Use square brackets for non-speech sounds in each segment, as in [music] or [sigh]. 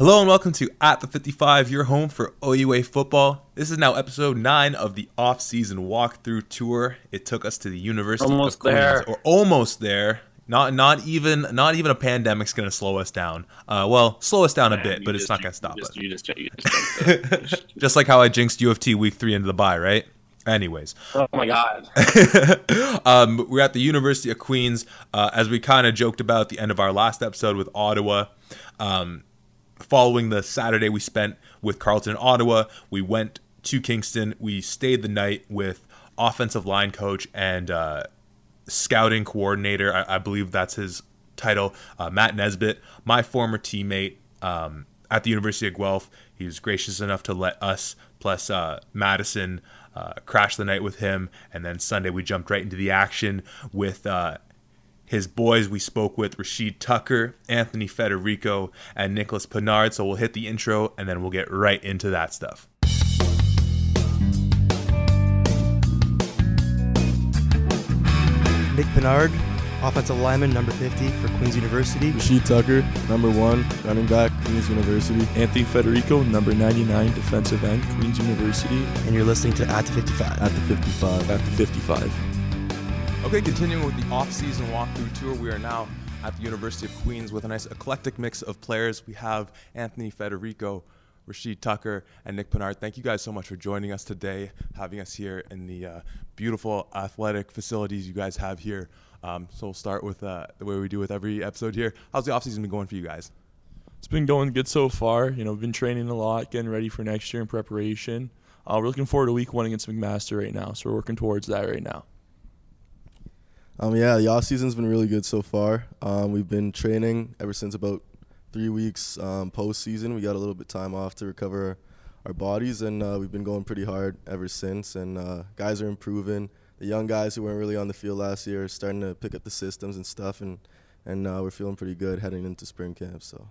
Hello and welcome to At the 55, your home for OUA football. This is now episode 9 of the off-season walkthrough tour. It took us to the University Almost of Queens, there. or almost there. Not not even not even a pandemic's going to slow us down. Uh, well, slow us down a bit, but it's not going to stop us. just, You just, [laughs] you just, Just like how I jinxed U of T week 3 into the bye, right? Anyways, oh my god. [laughs] um, we're at the University of Queens, uh, as we kind of joked about at the end of our last episode with Ottawa. Um, following the Saturday we spent with Carleton in Ottawa, we went to Kingston. We stayed the night with offensive line coach and uh, scouting coordinator. I, I believe that's his title, uh, Matt Nesbitt, my former teammate um, at the University of Guelph. He was gracious enough to let us plus uh, Madison uh, crash the night with him, and then Sunday we jumped right into the action with. His boys we spoke with Rashid Tucker, Anthony Federico, and Nicholas Pinard. So we'll hit the intro and then we'll get right into that stuff. Nick Pinard, offensive lineman, number 50 for Queen's University. Rashid Tucker, number one, running back, Queens University. Anthony Federico, number 99, defensive end, Queens University. And you're listening to At the 55. At the 55. At the 55. Okay, continuing with the off-season walkthrough tour, we are now at the University of Queens with a nice eclectic mix of players. We have Anthony Federico, Rashid Tucker, and Nick Pinard. Thank you guys so much for joining us today, having us here in the uh, beautiful athletic facilities you guys have here. Um, so we'll start with uh, the way we do with every episode here. How's the off-season been going for you guys? It's been going good so far. You know, we've been training a lot, getting ready for next year in preparation. Uh, we're looking forward to week one against McMaster right now, so we're working towards that right now. Um, yeah, the off season's been really good so far. Um, we've been training ever since about three weeks um, post season. We got a little bit time off to recover our, our bodies, and uh, we've been going pretty hard ever since. And uh, guys are improving. The young guys who weren't really on the field last year are starting to pick up the systems and stuff, and and uh, we're feeling pretty good heading into spring camp. So.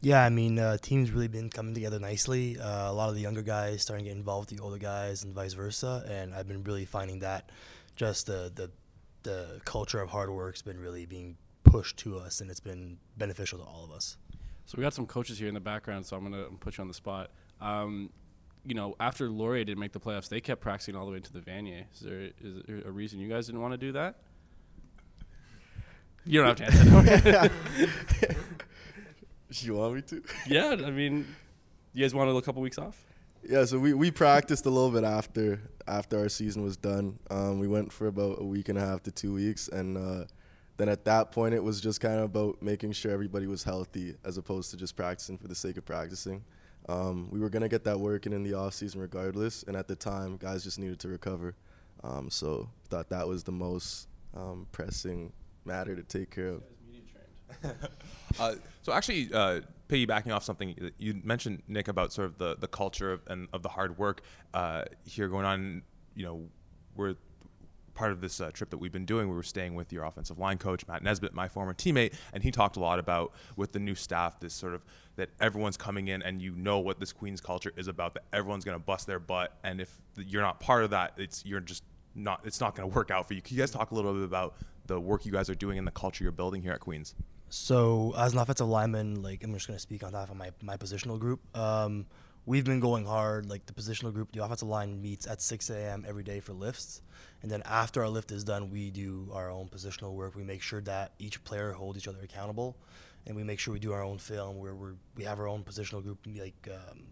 Yeah, I mean, uh, team's really been coming together nicely. Uh, a lot of the younger guys starting to get involved with the older guys and vice versa. And I've been really finding that just the, the, the culture of hard work's been really being pushed to us, and it's been beneficial to all of us. So we got some coaches here in the background, so I'm gonna put you on the spot. Um, you know, after Laurier didn't make the playoffs, they kept practicing all the way to the Vanier. Is there, is there a reason you guys didn't want to do that? You don't have to answer. that. [laughs] [laughs] You want me to? yeah, I mean, you guys wanted a couple weeks off. Yeah, so we, we practiced a little bit after after our season was done. Um, we went for about a week and a half to two weeks, and uh, then at that point it was just kind of about making sure everybody was healthy as opposed to just practicing for the sake of practicing. Um, we were gonna get that working in the off season regardless, and at the time guys just needed to recover. Um, so thought that was the most um, pressing matter to take care of. [laughs] Uh, so actually, uh, piggybacking off something that you mentioned, Nick, about sort of the, the culture of, and of the hard work uh, here going on. You know, we're part of this uh, trip that we've been doing. We were staying with your offensive line coach, Matt Nesbitt, my former teammate, and he talked a lot about with the new staff this sort of that everyone's coming in and you know what this Queens culture is about. That everyone's going to bust their butt, and if you're not part of that, it's you're just not. It's not going to work out for you. Can you guys talk a little bit about the work you guys are doing and the culture you're building here at Queens? So as an offensive lineman, like I'm just gonna speak on behalf of my, my positional group. Um, we've been going hard. Like the positional group, the offensive line meets at 6 a.m. every day for lifts, and then after our lift is done, we do our own positional work. We make sure that each player holds each other accountable, and we make sure we do our own film where we're, we have our own positional group like um,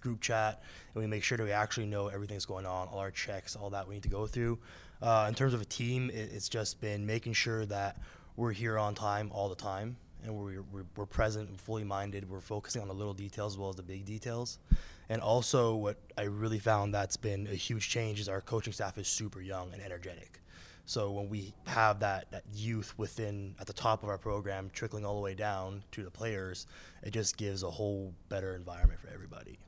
group chat, and we make sure that we actually know everything that's going on, all our checks, all that we need to go through. Uh, in terms of a team, it, it's just been making sure that we're here on time all the time, and we're, we're, we're present and fully minded. We're focusing on the little details as well as the big details. And also, what I really found that's been a huge change is our coaching staff is super young and energetic. So when we have that, that youth within at the top of our program trickling all the way down to the players, it just gives a whole better environment for everybody.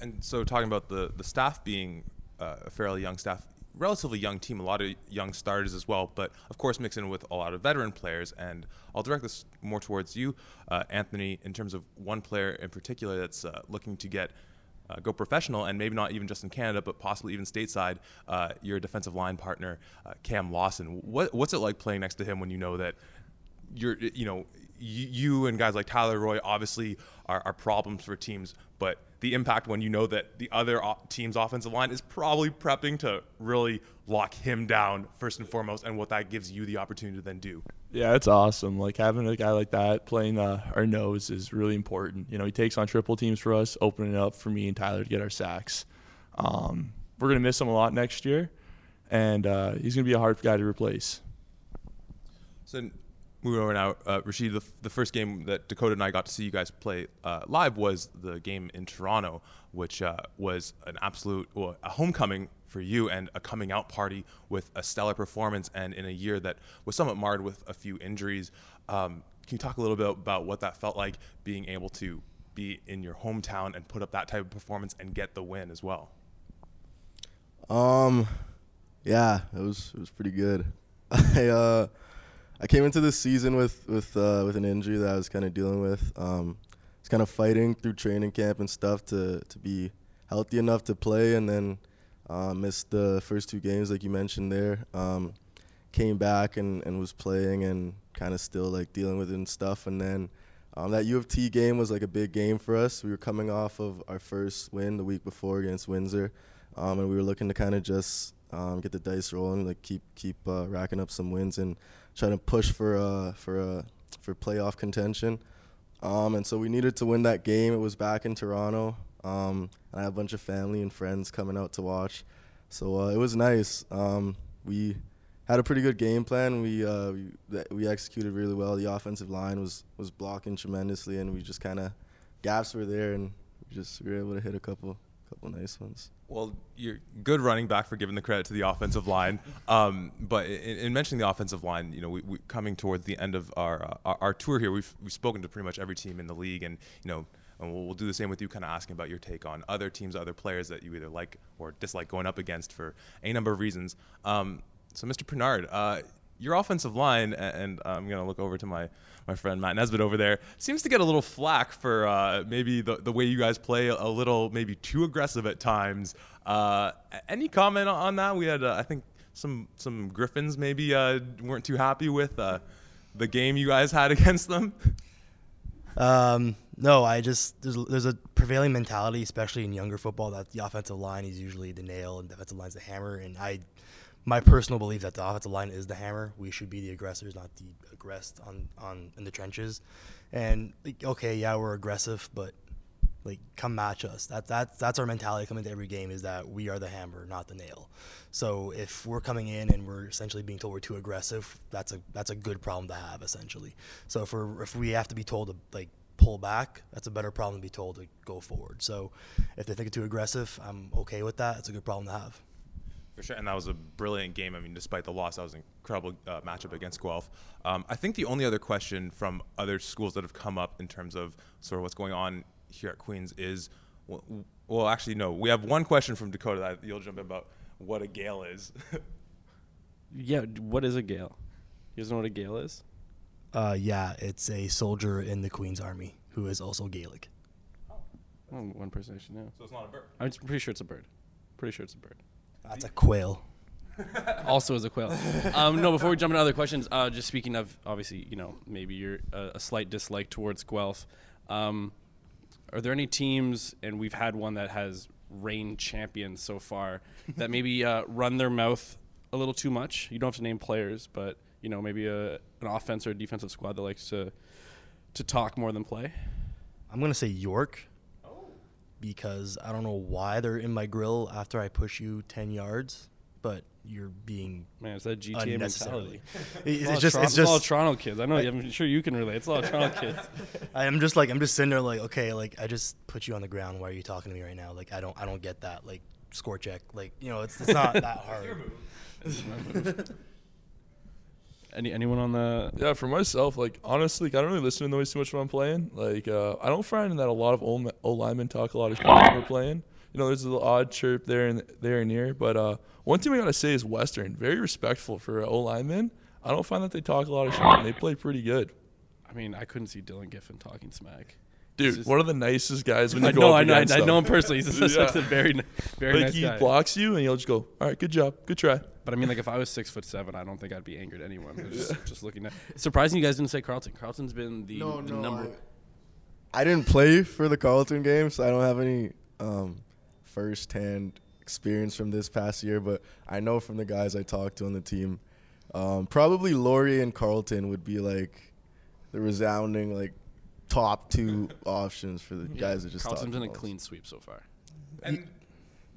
And so, talking about the the staff being uh, a fairly young staff, relatively young team, a lot of young starters as well, but of course mixing with a lot of veteran players. And I'll direct this more towards you, uh, Anthony, in terms of one player in particular that's uh, looking to get uh, go professional, and maybe not even just in Canada, but possibly even stateside. Uh, your defensive line partner, uh, Cam Lawson. What what's it like playing next to him when you know that you're you know you, you and guys like Tyler Roy obviously are, are problems for teams, but the impact when you know that the other team's offensive line is probably prepping to really lock him down first and foremost, and what that gives you the opportunity to then do. Yeah, it's awesome. Like having a guy like that playing uh, our nose is really important. You know, he takes on triple teams for us, opening it up for me and Tyler to get our sacks. Um, we're gonna miss him a lot next year, and uh, he's gonna be a hard guy to replace. So moving over now, uh, Rashid, the, the first game that Dakota and I got to see you guys play uh, live was the game in Toronto, which uh, was an absolute well, a homecoming for you and a coming out party with a stellar performance, and in a year that was somewhat marred with a few injuries. Um, can you talk a little bit about what that felt like, being able to be in your hometown and put up that type of performance and get the win as well? Um, yeah, it was it was pretty good. [laughs] I uh, I came into this season with with uh, with an injury that I was kind of dealing with. Um, I was kind of fighting through training camp and stuff to to be healthy enough to play, and then uh, missed the first two games like you mentioned there. Um, came back and, and was playing and kind of still like dealing with it and stuff, and then. Um, that U of T game was like a big game for us. We were coming off of our first win the week before against Windsor, um, and we were looking to kind of just um, get the dice rolling, like keep keep uh, racking up some wins and try to push for uh, for uh, for playoff contention. Um, and so we needed to win that game. It was back in Toronto. Um, and I had a bunch of family and friends coming out to watch, so uh, it was nice. Um, we had a pretty good game plan. We uh, we, we executed really well. The offensive line was was blocking tremendously, and we just kind of gaps were there, and we just we were able to hit a couple couple nice ones. Well, you're good running back for giving the credit to the offensive line. Um, but in, in mentioning the offensive line, you know, we, we coming towards the end of our, uh, our our tour here, we've we've spoken to pretty much every team in the league, and you know, and we'll, we'll do the same with you, kind of asking about your take on other teams, other players that you either like or dislike going up against for a number of reasons. Um, so, Mr. Pernard, uh, your offensive line, and I'm going to look over to my, my friend Matt Nesbitt over there, seems to get a little flack for uh, maybe the, the way you guys play a little, maybe too aggressive at times. Uh, any comment on that? We had, uh, I think, some some Griffins maybe uh, weren't too happy with uh, the game you guys had [laughs] against them. Um, no, I just there's there's a prevailing mentality, especially in younger football, that the offensive line is usually the nail and the defensive line's the hammer. And I, my personal belief that the offensive line is the hammer. We should be the aggressors, not the aggressed on on in the trenches. And like, okay, yeah, we're aggressive, but like come match us. That that's that's our mentality coming to every game is that we are the hammer, not the nail. So if we're coming in and we're essentially being told we're too aggressive, that's a that's a good problem to have essentially. So if we're if we have to be told to like pull back, that's a better problem to be told to go forward. So if they think it's too aggressive, I'm okay with that. It's a good problem to have. For sure, and that was a brilliant game. I mean, despite the loss, that was an incredible uh, matchup against Guelph. Um, I think the only other question from other schools that have come up in terms of sort of what's going on here at Queens is, well, well actually, no. We have one question from Dakota that you'll jump in about what a Gael is. [laughs] Yeah, what is a Gael? You guys know what a Gael is? Uh, yeah, it's a soldier in the Queen's Army who is also Gaelic. Oh, one person actually know. so it's not a bird. I'm pretty sure it's a bird. Pretty sure it's a bird. That's a quail. [laughs] also as a quail. Um, no, before we jump into other questions, uh, just speaking of, obviously, you know, maybe you're a, a slight dislike towards Guelph. Um, are there any teams, and we've had one that has reigned champions so far, [laughs] that maybe uh, run their mouth a little too much? You don't have to name players, but you know, maybe a, an offense or a defensive squad that likes to to talk more than play. I'm gonna say York. Because I don't know why they're in my grill after I push you ten yards, but you're being Man, it's that GTA unnecessarily. mentality. [laughs] It's, It's, just, Toronto, it's all. Toronto kids. I know. I'm sure you can relate. It's all Toronto [laughs] kids. I'm just like I'm just sitting there like okay like I just put you on the ground. Why are you talking to me right now? Like I don't I don't get that. Like score check. Like you know it's, it's not [laughs] that hard. Any anyone on the? Yeah, for myself, like honestly, I don't really listen to noise too much when I'm playing. Like, uh, I don't find that a lot of old O linemen talk a lot of shit [laughs] when we're playing. You know, there's a little odd chirp there and there and here. But uh, one thing I gotta say is Western, very respectful for O linemen. I don't find that they talk a lot of shit. and They play pretty good. I mean, I couldn't see Dylan Giffen talking smack. Dude, just- one of the nicest guys when you I go know, up I know, I, against I him. know him personally. He's [laughs] such Yeah. a very, ni- very Like nice he guy. blocks you, and he'll just go, "All right, good job, good try." But I mean, like if I was six foot seven, I don't think I'd be angered at anyone. Just, just looking at. It's surprising you guys didn't say Carleton. Carleton's been the, No, the no, number. I didn't play for the Carleton game, so I don't have any um, first-hand experience from this past year. But I know from the guys I talked to on the team, um, probably Laurier and Carleton would be like the resounding like top two options for the guys that just Carleton's talked been a about. clean sweep so far. and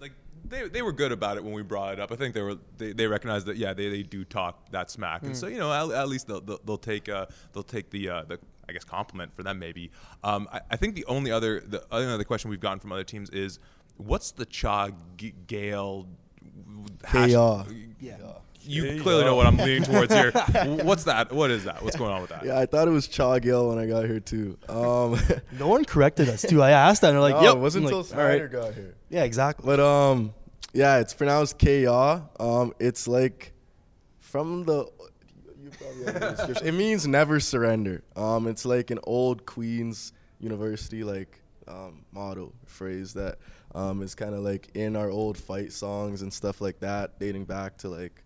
like they, they were good about it when we brought it up. I think they were they, they recognized that yeah they, they do talk that smack, and so you know at, at least they'll, they'll, they'll take uh, they'll take the uh, the I guess compliment for them maybe. Um, I, I think the only other the only other question we've gotten from other teams is what's the Cha Gale hash- KR. Yeah. You Hey, clearly yo. know what I'm leaning towards here. [laughs] What's that? What is that? What's going on with that? Yeah, I thought it was Chaw when I got here too. Um, [laughs] No one corrected us too. I asked that and they're like, no, "Yep." it wasn't I'm until like, "All right." Snyder got here. Yeah, exactly. But um, yeah, it's pronounced Kya. Um, it's like from the. You probably have. It means never surrender. Um, it's like an old Queens University like um, motto phrase that um is kind of like in our old fight songs and stuff like that, dating back to like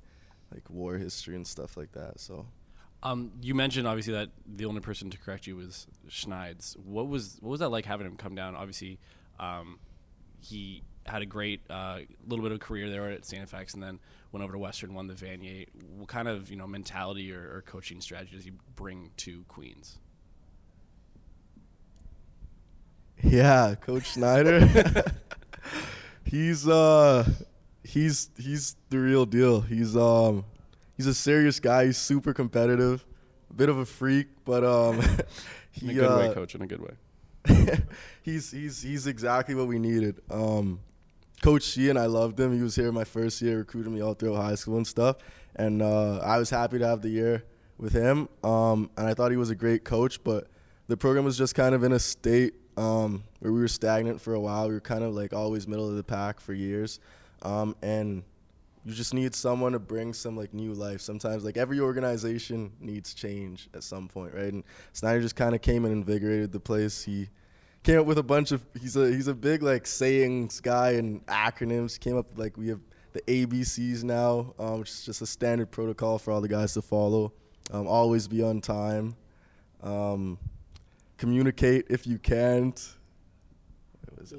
like war history and stuff like that. So. Um, you mentioned obviously that the only person to correct you was Schneids. What was what was that like having him come down? Obviously, um, he had a great uh, little bit of career there at Santa Fe, and then went over to Western, won the Vanier. What kind of you know mentality or, or coaching strategy does he bring to Queens? Yeah, Coach Snyder. [laughs] he's uh he's he's the real deal. He's um he's a serious guy. He's super competitive, a bit of a freak, but um [laughs] he, In a good uh, way, coach. In a good way. [laughs] he's he's he's exactly what we needed. Um, Coach Sheahan, I loved him. He was here my first year, recruiting me all through high school and stuff, and uh, I was happy to have the year with him. Um, and I thought he was a great coach, but the program was just kind of in a state um, where we were stagnant for a while. We were kind of like always middle of the pack for years, um, and you just need someone to bring some like new life. Sometimes like every organization needs change at some point, right? And Snyder just kind of came and invigorated the place. He came up with a bunch of he's a he's a big like sayings guy and acronyms. Came up like we have the ABCs now, um, which is just a standard protocol for all the guys to follow. Um, always be on time. Um, communicate if you can't. It?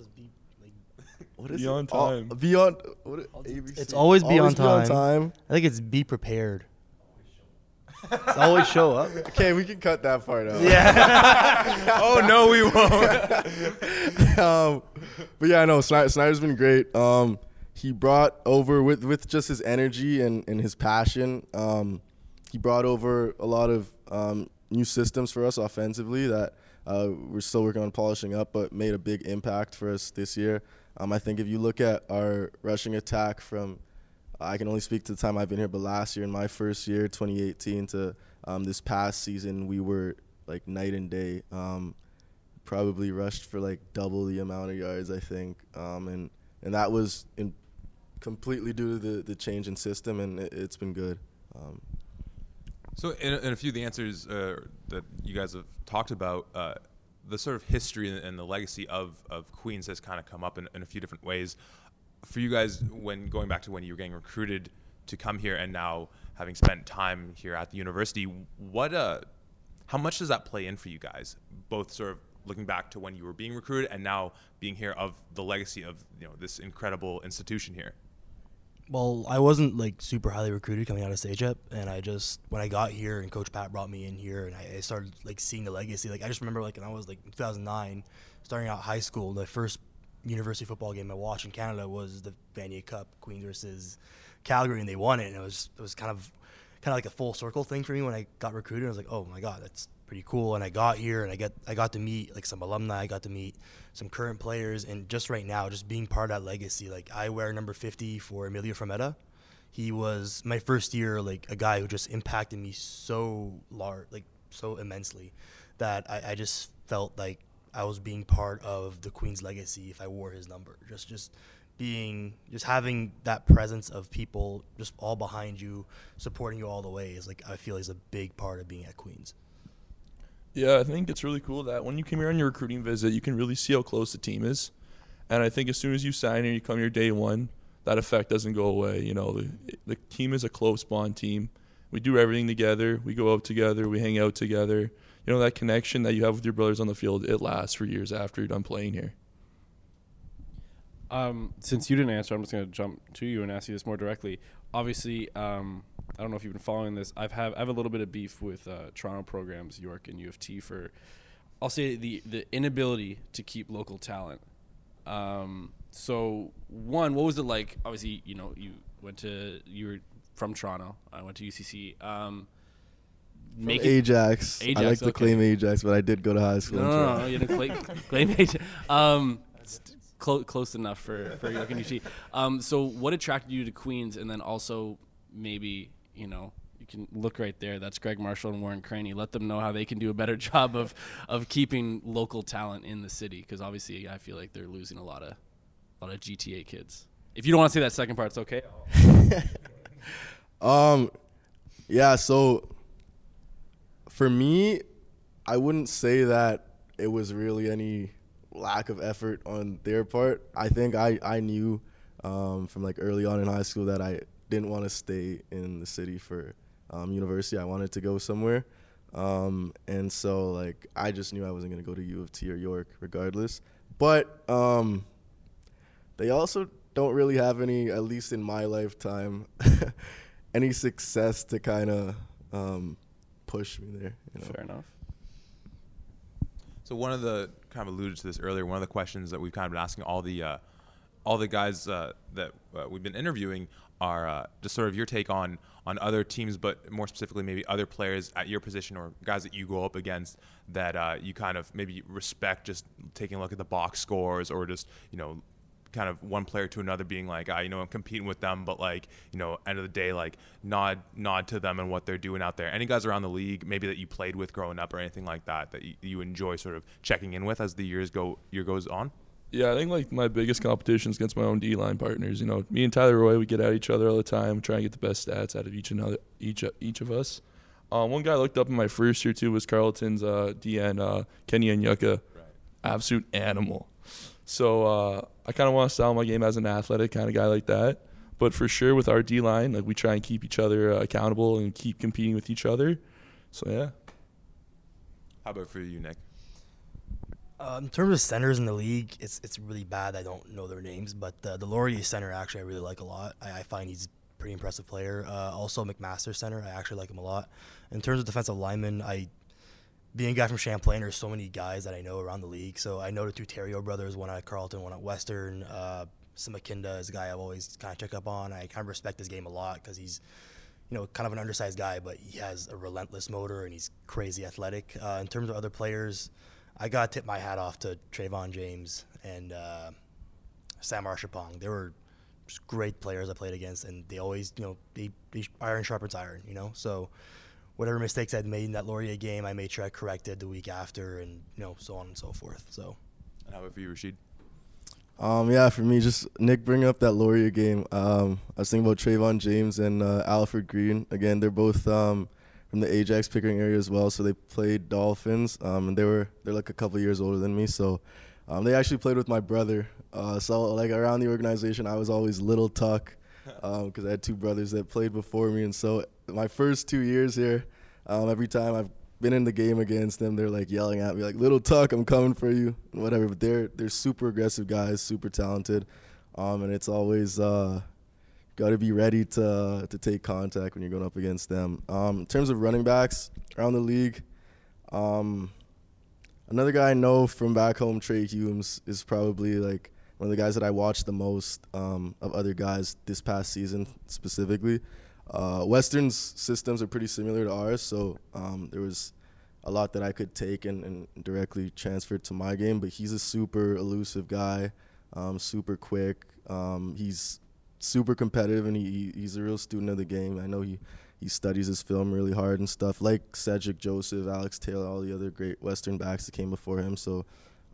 What is Be it? on All- time. be on. What, ABC? It's always be on time. time. I think it's be prepared. It's always show up. [laughs] Okay, we can cut that part out. Yeah. [laughs] oh no, we won't. [laughs] um, but yeah, no, Snyder, Snyder's been great. Um, he brought over with with just his energy and, and his passion. Um, he brought over a lot of um, new systems for us offensively that uh, we're still working on polishing up, but made a big impact for us this year. Um, I think if you look at our rushing attack from I can only speak to the time I've been here, but last year in my first year, 2018, to um, this past season, we were like night and day. Um, probably rushed for like double the amount of yards, I think, um, and and that was in completely due to the, the change in system, and it, it's been good. Um, So, in, in a few of the answers uh, that you guys have talked about, uh, the sort of history and, the legacy of, of Queens has kind of come up in, in a few different ways. For you guys, when going back to when you were getting recruited to come here, and now having spent time here at the university, what uh, how much does that play in for you guys? Both sort of looking back to when you were being recruited, and now being here of the legacy of you know this incredible institution here. Well, I wasn't like super highly recruited coming out of CEGEP, and I just when I got here and Coach Pat brought me in here, and I, I started like seeing the legacy. Like I just remember like when I was like 2009, starting out high school, the first university football game I watched in Canada was the Vanier Cup, Queens versus Calgary, and they won it. And it was it was kind of kind of like a full circle thing for me when I got recruited. I was like, oh my god, that's pretty cool. And I got here and I get I got to meet like some alumni. I got to meet some current players, and just right now, just being part of that legacy. Like I wear number 50 for Emilio Fermetta. He was my first year, like a guy who just impacted me so large, like so immensely, that I, I just felt like I was being part of the Queen's legacy if I wore his number. Just just being just having that presence of people just all behind you, supporting you all the way is like I feel is a big part of being at Queens. Yeah, I think it's really cool that when you come here on your recruiting visit, you can really see how close the team is. And I think as soon as you sign and you come here day one, that effect doesn't go away. You know, the, the team is a close bond team. We do everything together. We go out together. We hang out together. You know, that connection that you have with your brothers on the field, it lasts for years after you're done playing here. Um, since you didn't answer, I'm just going to jump to you and ask you this more directly. Obviously, um, I don't know if you've been following this. I've have I have a little bit of beef with uh, Toronto programs, York and U of T for, I'll say the the inability to keep local talent. Um, so one, what was it like? Obviously, you know, you went to you were from Toronto. I went to UCC. Um, Make Ajax. Ajax, I like to claim Ajax, but I did go to high school. No, in no, no, you didn't claim, [laughs] claim Ajax. Um, close, close enough for for York and UT. Um, so what attracted you to Queens, and then also maybe you know you can look right there. That's Greg Marshall and Warren Craney. Let them know how they can do a better [laughs] job of of keeping local talent in the city, because obviously I feel like they're losing a lot of a lot of GTA kids. If you don't want to say that second part, it's okay. [laughs] Um, yeah. So for me, I wouldn't say that it was really any lack of effort on their part. I think I I knew um, from like early on in high school that I didn't want to stay in the city for um, university. I wanted to go somewhere. Um, and so like I just knew I wasn't gonna go to U of T or York regardless. But um, they also don't really have any, at least in my lifetime, [laughs] any success to kind of um, push me there. You know? Fair enough. So one of the kind of alluded to this earlier. One of the questions that we've kind of been asking all the uh, all the guys uh, that uh, we've been interviewing are uh, just sort of your take on on other teams, but more specifically maybe other players at your position or guys that you go up against that uh, you kind of maybe respect. Just taking a look at the box scores or just you know kind of one player to another being like, ah, you know, I'm competing with them, but like, you know, end of the day, like nod nod to them and what they're doing out there. Any guys around the league, maybe that you played with growing up or anything like that, that you, you enjoy sort of checking in with as the years go year goes on. Yeah, I think like my biggest competition is against my own D line partners. You know, me and Tyler Roy, we get at each other all the time, try and get the best stats out of each another, each each of us. Um, one guy I looked up in my first year too was Carleton's uh, DN uh, Kenny Anyuka, absolute animal. So uh, I kind of want to style my game as an athletic kind of guy like that. But for sure, with our D line, like we try and keep each other uh, accountable and keep competing with each other. So yeah. How about for you, Nick? Uh, in terms of centers in the league, it's it's really bad. I don't know their names, but uh, the Laurier center actually I really like a lot. I, I find he's a pretty impressive player. Uh, also McMaster center, I actually like him a lot. In terms of defensive linemen, I being a guy from Champlain, there's so many guys that I know around the league. So I know the two Terrio brothers, one at Carleton, one at Western. Uh, Simakinda is a guy I've always kind of check up on. I kind of respect his game a lot because he's, you know, kind of an undersized guy, but he has a relentless motor and he's crazy athletic. Uh, in terms of other players, I got to tip my hat off to Trayvon James and uh, Sam Archipong. They were just great players I played against, and they always, you know, they, they iron sharpens iron, you know. So whatever mistakes I'd made in that Laurier game, I made sure I corrected the week after, and you know, so on and so forth. So And how about for you, Rashid? Um, yeah, for me, just Nick bring up that Laurier game. Um, I was thinking about Trayvon James and uh, Alfred Green. Again, they're both um, from the Ajax Pickering area as well. So they played Dolphins, um, and they were they're like a couple years older than me. So um, they actually played with my brother. Uh, so like around the organization, I was always little Tuck [laughs] because I had two brothers that played before me. And so my first two years here, um, every time I've been in the game against them, they're like yelling at me like "Little Tuck, I'm coming for you," and whatever. But they're they're super aggressive guys, super talented, um, and it's always uh, got to be ready to to take contact when you're going up against them. Um, in terms of running backs around the league, um, another guy I know from back home, Trey Humes, is probably like one of the guys that I watched the most um, of other guys this past season specifically. Uh, Western's systems are pretty similar to ours, so um, there was a lot that I could take and, and directly transfer to my game. But he's a super elusive guy, um, super quick. Um, he's super competitive, and he, he's a real student of the game. I know he, he studies his film really hard and stuff, like Cedric Joseph, Alex Taylor, all the other great Western backs that came before him. So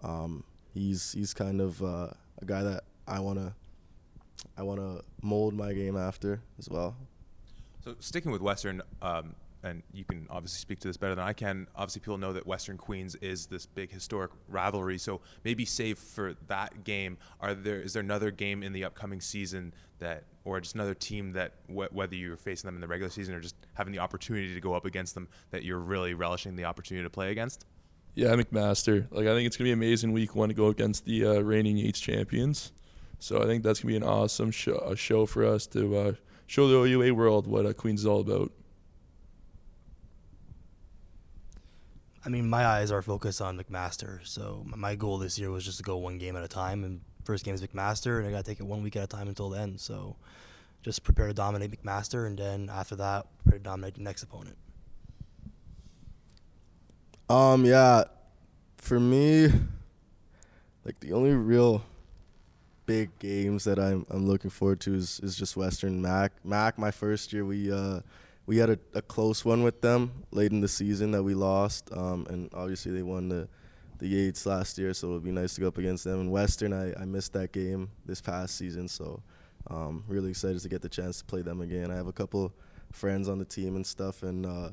um, he's he's kind of uh, a guy that I wanna I wanna mold my game after as well. So sticking with Western, um, and you can obviously speak to this better than I can. Obviously, people know that Western Queens is this big historic rivalry. So maybe save for that game. Are there is there another game in the upcoming season that, or just another team that wh- whether you're facing them in the regular season or just having the opportunity to go up against them that you're really relishing the opportunity to play against? Yeah, McMaster. Like I think it's gonna be amazing week one to go against the uh, reigning Yates champions. So I think that's gonna be an awesome show, show for us to uh, show the OUA world what uh, Queens is all about. I mean, my eyes are focused on McMaster. So my goal this year was just to go one game at a time. And first game is McMaster, and I got to take it one week at a time until then. So just prepare to dominate McMaster, and then after that, prepare to dominate the next opponent. Um, yeah, for me, like the only real big games that I'm I'm looking forward to is, is just Western Mac. Mac, my first year, we uh we had a, a close one with them late in the season that we lost. Um, and obviously they won the the Yates last year, so it would be nice to go up against them. And Western, I, I missed that game this past season, so um, really excited to get the chance to play them again. I have a couple friends on the team and stuff, and uh,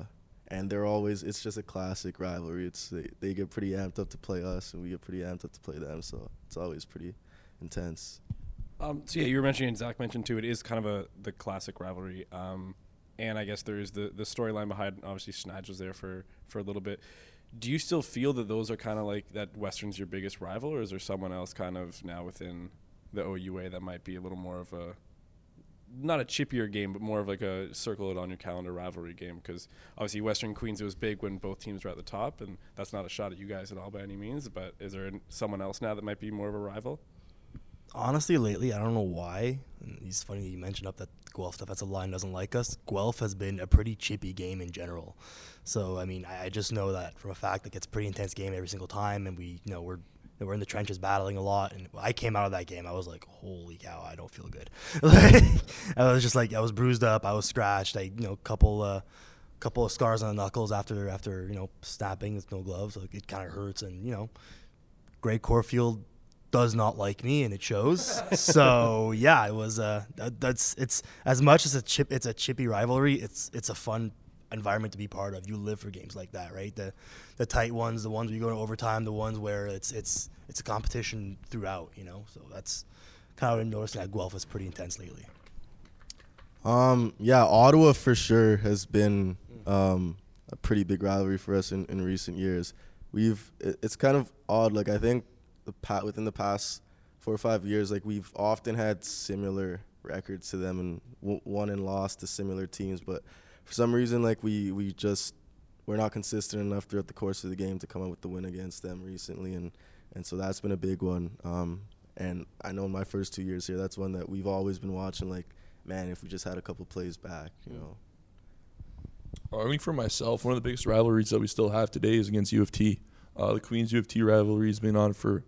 and they're always it's just a classic rivalry. It's they, they get pretty amped up to play us, and we get pretty amped up to play them. So it's always pretty intense. Um, so yeah, you were mentioning, Zach mentioned too. It is kind of a the classic rivalry, um, and I guess there is the the storyline behind. Obviously, Snatch was there for for a little bit. Do you still feel that those are kind of like that? Western's your biggest rival, or is there someone else kind of now within the OUA that might be a little more of a not a chippier game, but more of like a circle it on your calendar rivalry game? Because obviously, Western Queens it was big when both teams were at the top, and that's not a shot at you guys at all by any means. But is there someone else now that might be more of a rival? honestly, lately, I don't know why. It's funny you mentioned up that Guelph defensive line doesn't like us. Guelph has been a pretty chippy game in general. So I mean, I, I just know that from a fact, like it's a pretty intense game every single time, and we, you know, we're we're in the trenches battling a lot. And I came out of that game, I was like, holy cow, I don't feel good. [laughs] like, I was just like, I was bruised up, I was scratched, I, you know, couple. Uh, couple of scars on the knuckles after after you know snapping with no gloves like it kind of hurts and you know Greg Corfield does not like me, and it shows. so [laughs] yeah, it was. Uh, that, that's it's as much as a chip. It's a chippy rivalry. It's it's a fun environment to be part of. You live for games like that, right? The the tight ones, the ones where you go to overtime, the ones where it's it's it's a competition throughout. You know, so that's kind of noticing that Guelph is pretty intense lately. Um, yeah, Ottawa for sure has been um, a pretty big rivalry for us in, in recent years. We've it, it's kind of odd. Like I think the pa- within the past four or five years, like we've often had similar records to them and w- won and lost to similar teams. But for some reason, like we we just we're not consistent enough throughout the course of the game to come up with the win against them recently, and and so that's been a big one. Um, and I know in my first two years here, that's one that we've always been watching. Like, man, if we just had a couple plays back, you know. I think for myself, one of the biggest rivalries that we still have today is against U of T. Uh, the Queens U of T rivalry has been on for,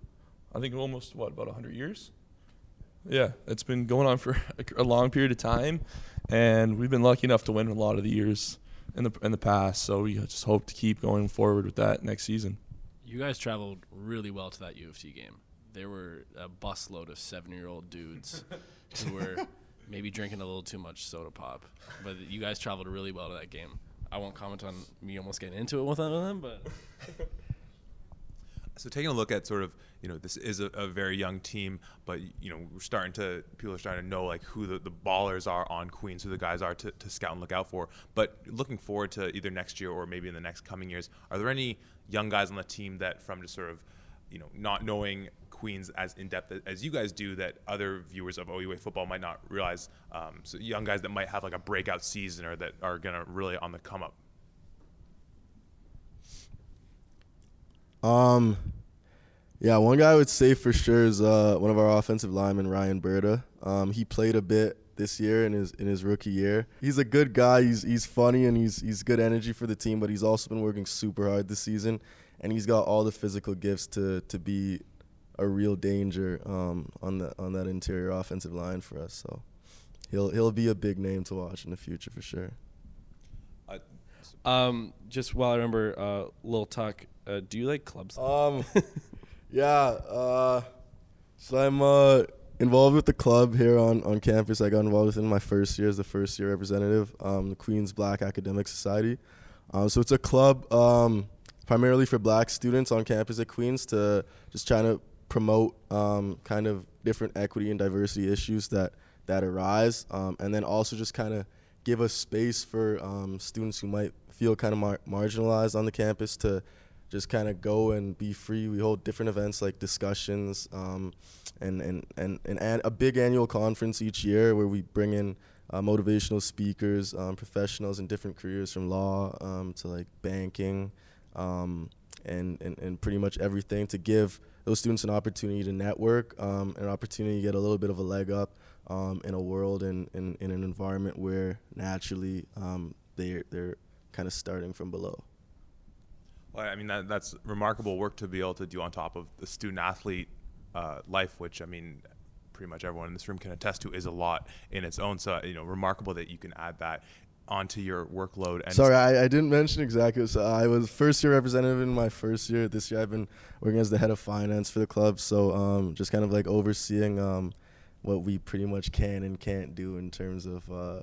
I think, almost what about 100 years. Yeah, it's been going on for [laughs] a, long period of time, and we've been lucky enough to win a lot of the years in the in the past. So we just hope to keep going forward with that next season. You guys traveled really well to that U of T game. There were a busload of seven-year-old dudes who [laughs] were maybe drinking a little too much soda pop, but you guys traveled really well to that game. I won't comment on me almost getting into it with one of them, but [laughs] So taking a look at sort of, you know, this is a, a very young team, but you know, we're starting to people are starting to know like who the, the ballers are on Queens, who the guys are to, to scout and look out for. But looking forward to either next year or maybe in the next coming years, are there any young guys on the team that from just sort of, you know, not knowing Queens as in depth as you guys do that other viewers of OUA football might not realize? Um, so young guys that might have like a breakout season or that are gonna really on the come up. Um, yeah, one guy I would say for sure is uh, one of our offensive linemen, Ryan Berta. Um, he played a bit this year in his in his rookie year. He's a good guy. He's he's funny and he's he's good energy for the team. But he's also been working super hard this season, and he's got all the physical gifts to to be a real danger um, on the on that interior offensive line for us. So he'll he'll be a big name to watch in the future for sure. Um, just while I remember, uh, Lil Tuck, uh, do you like clubs? Um, yeah. Uh, so I'm uh involved with the club here on, on campus. I got involved with it in my first year as the first year representative, um, the Queens Black Academic Society. Um, so it's a club um, primarily for black students on campus at Queens to just trying to promote um, kind of different equity and diversity issues that, that arise. Um, and then also just kind of give a space for um, students who might feel kind of mar- marginalized on the campus to just kind of go and be free. We hold different events like discussions um, and, and, and, and an- a big annual conference each year where we bring in uh, motivational speakers, um, professionals in different careers from law um, to like banking um, and, and, and pretty much everything to give those students an opportunity to network, um, an opportunity to get a little bit of a leg up um, in a world and in, in an environment where naturally they're, they're kind of starting from below. Well, I mean, that, that's remarkable work to be able to do on top of the student athlete uh, life, which, I mean, pretty much everyone in this room can attest to is a lot in its own. So, you know, remarkable that you can add that onto your workload. And Sorry, I, I didn't mention exactly. So I was first year representative in my first year. This year I've been working as the head of finance for the club. So um, just kind of like overseeing um, what we pretty much can and can't do in terms of uh,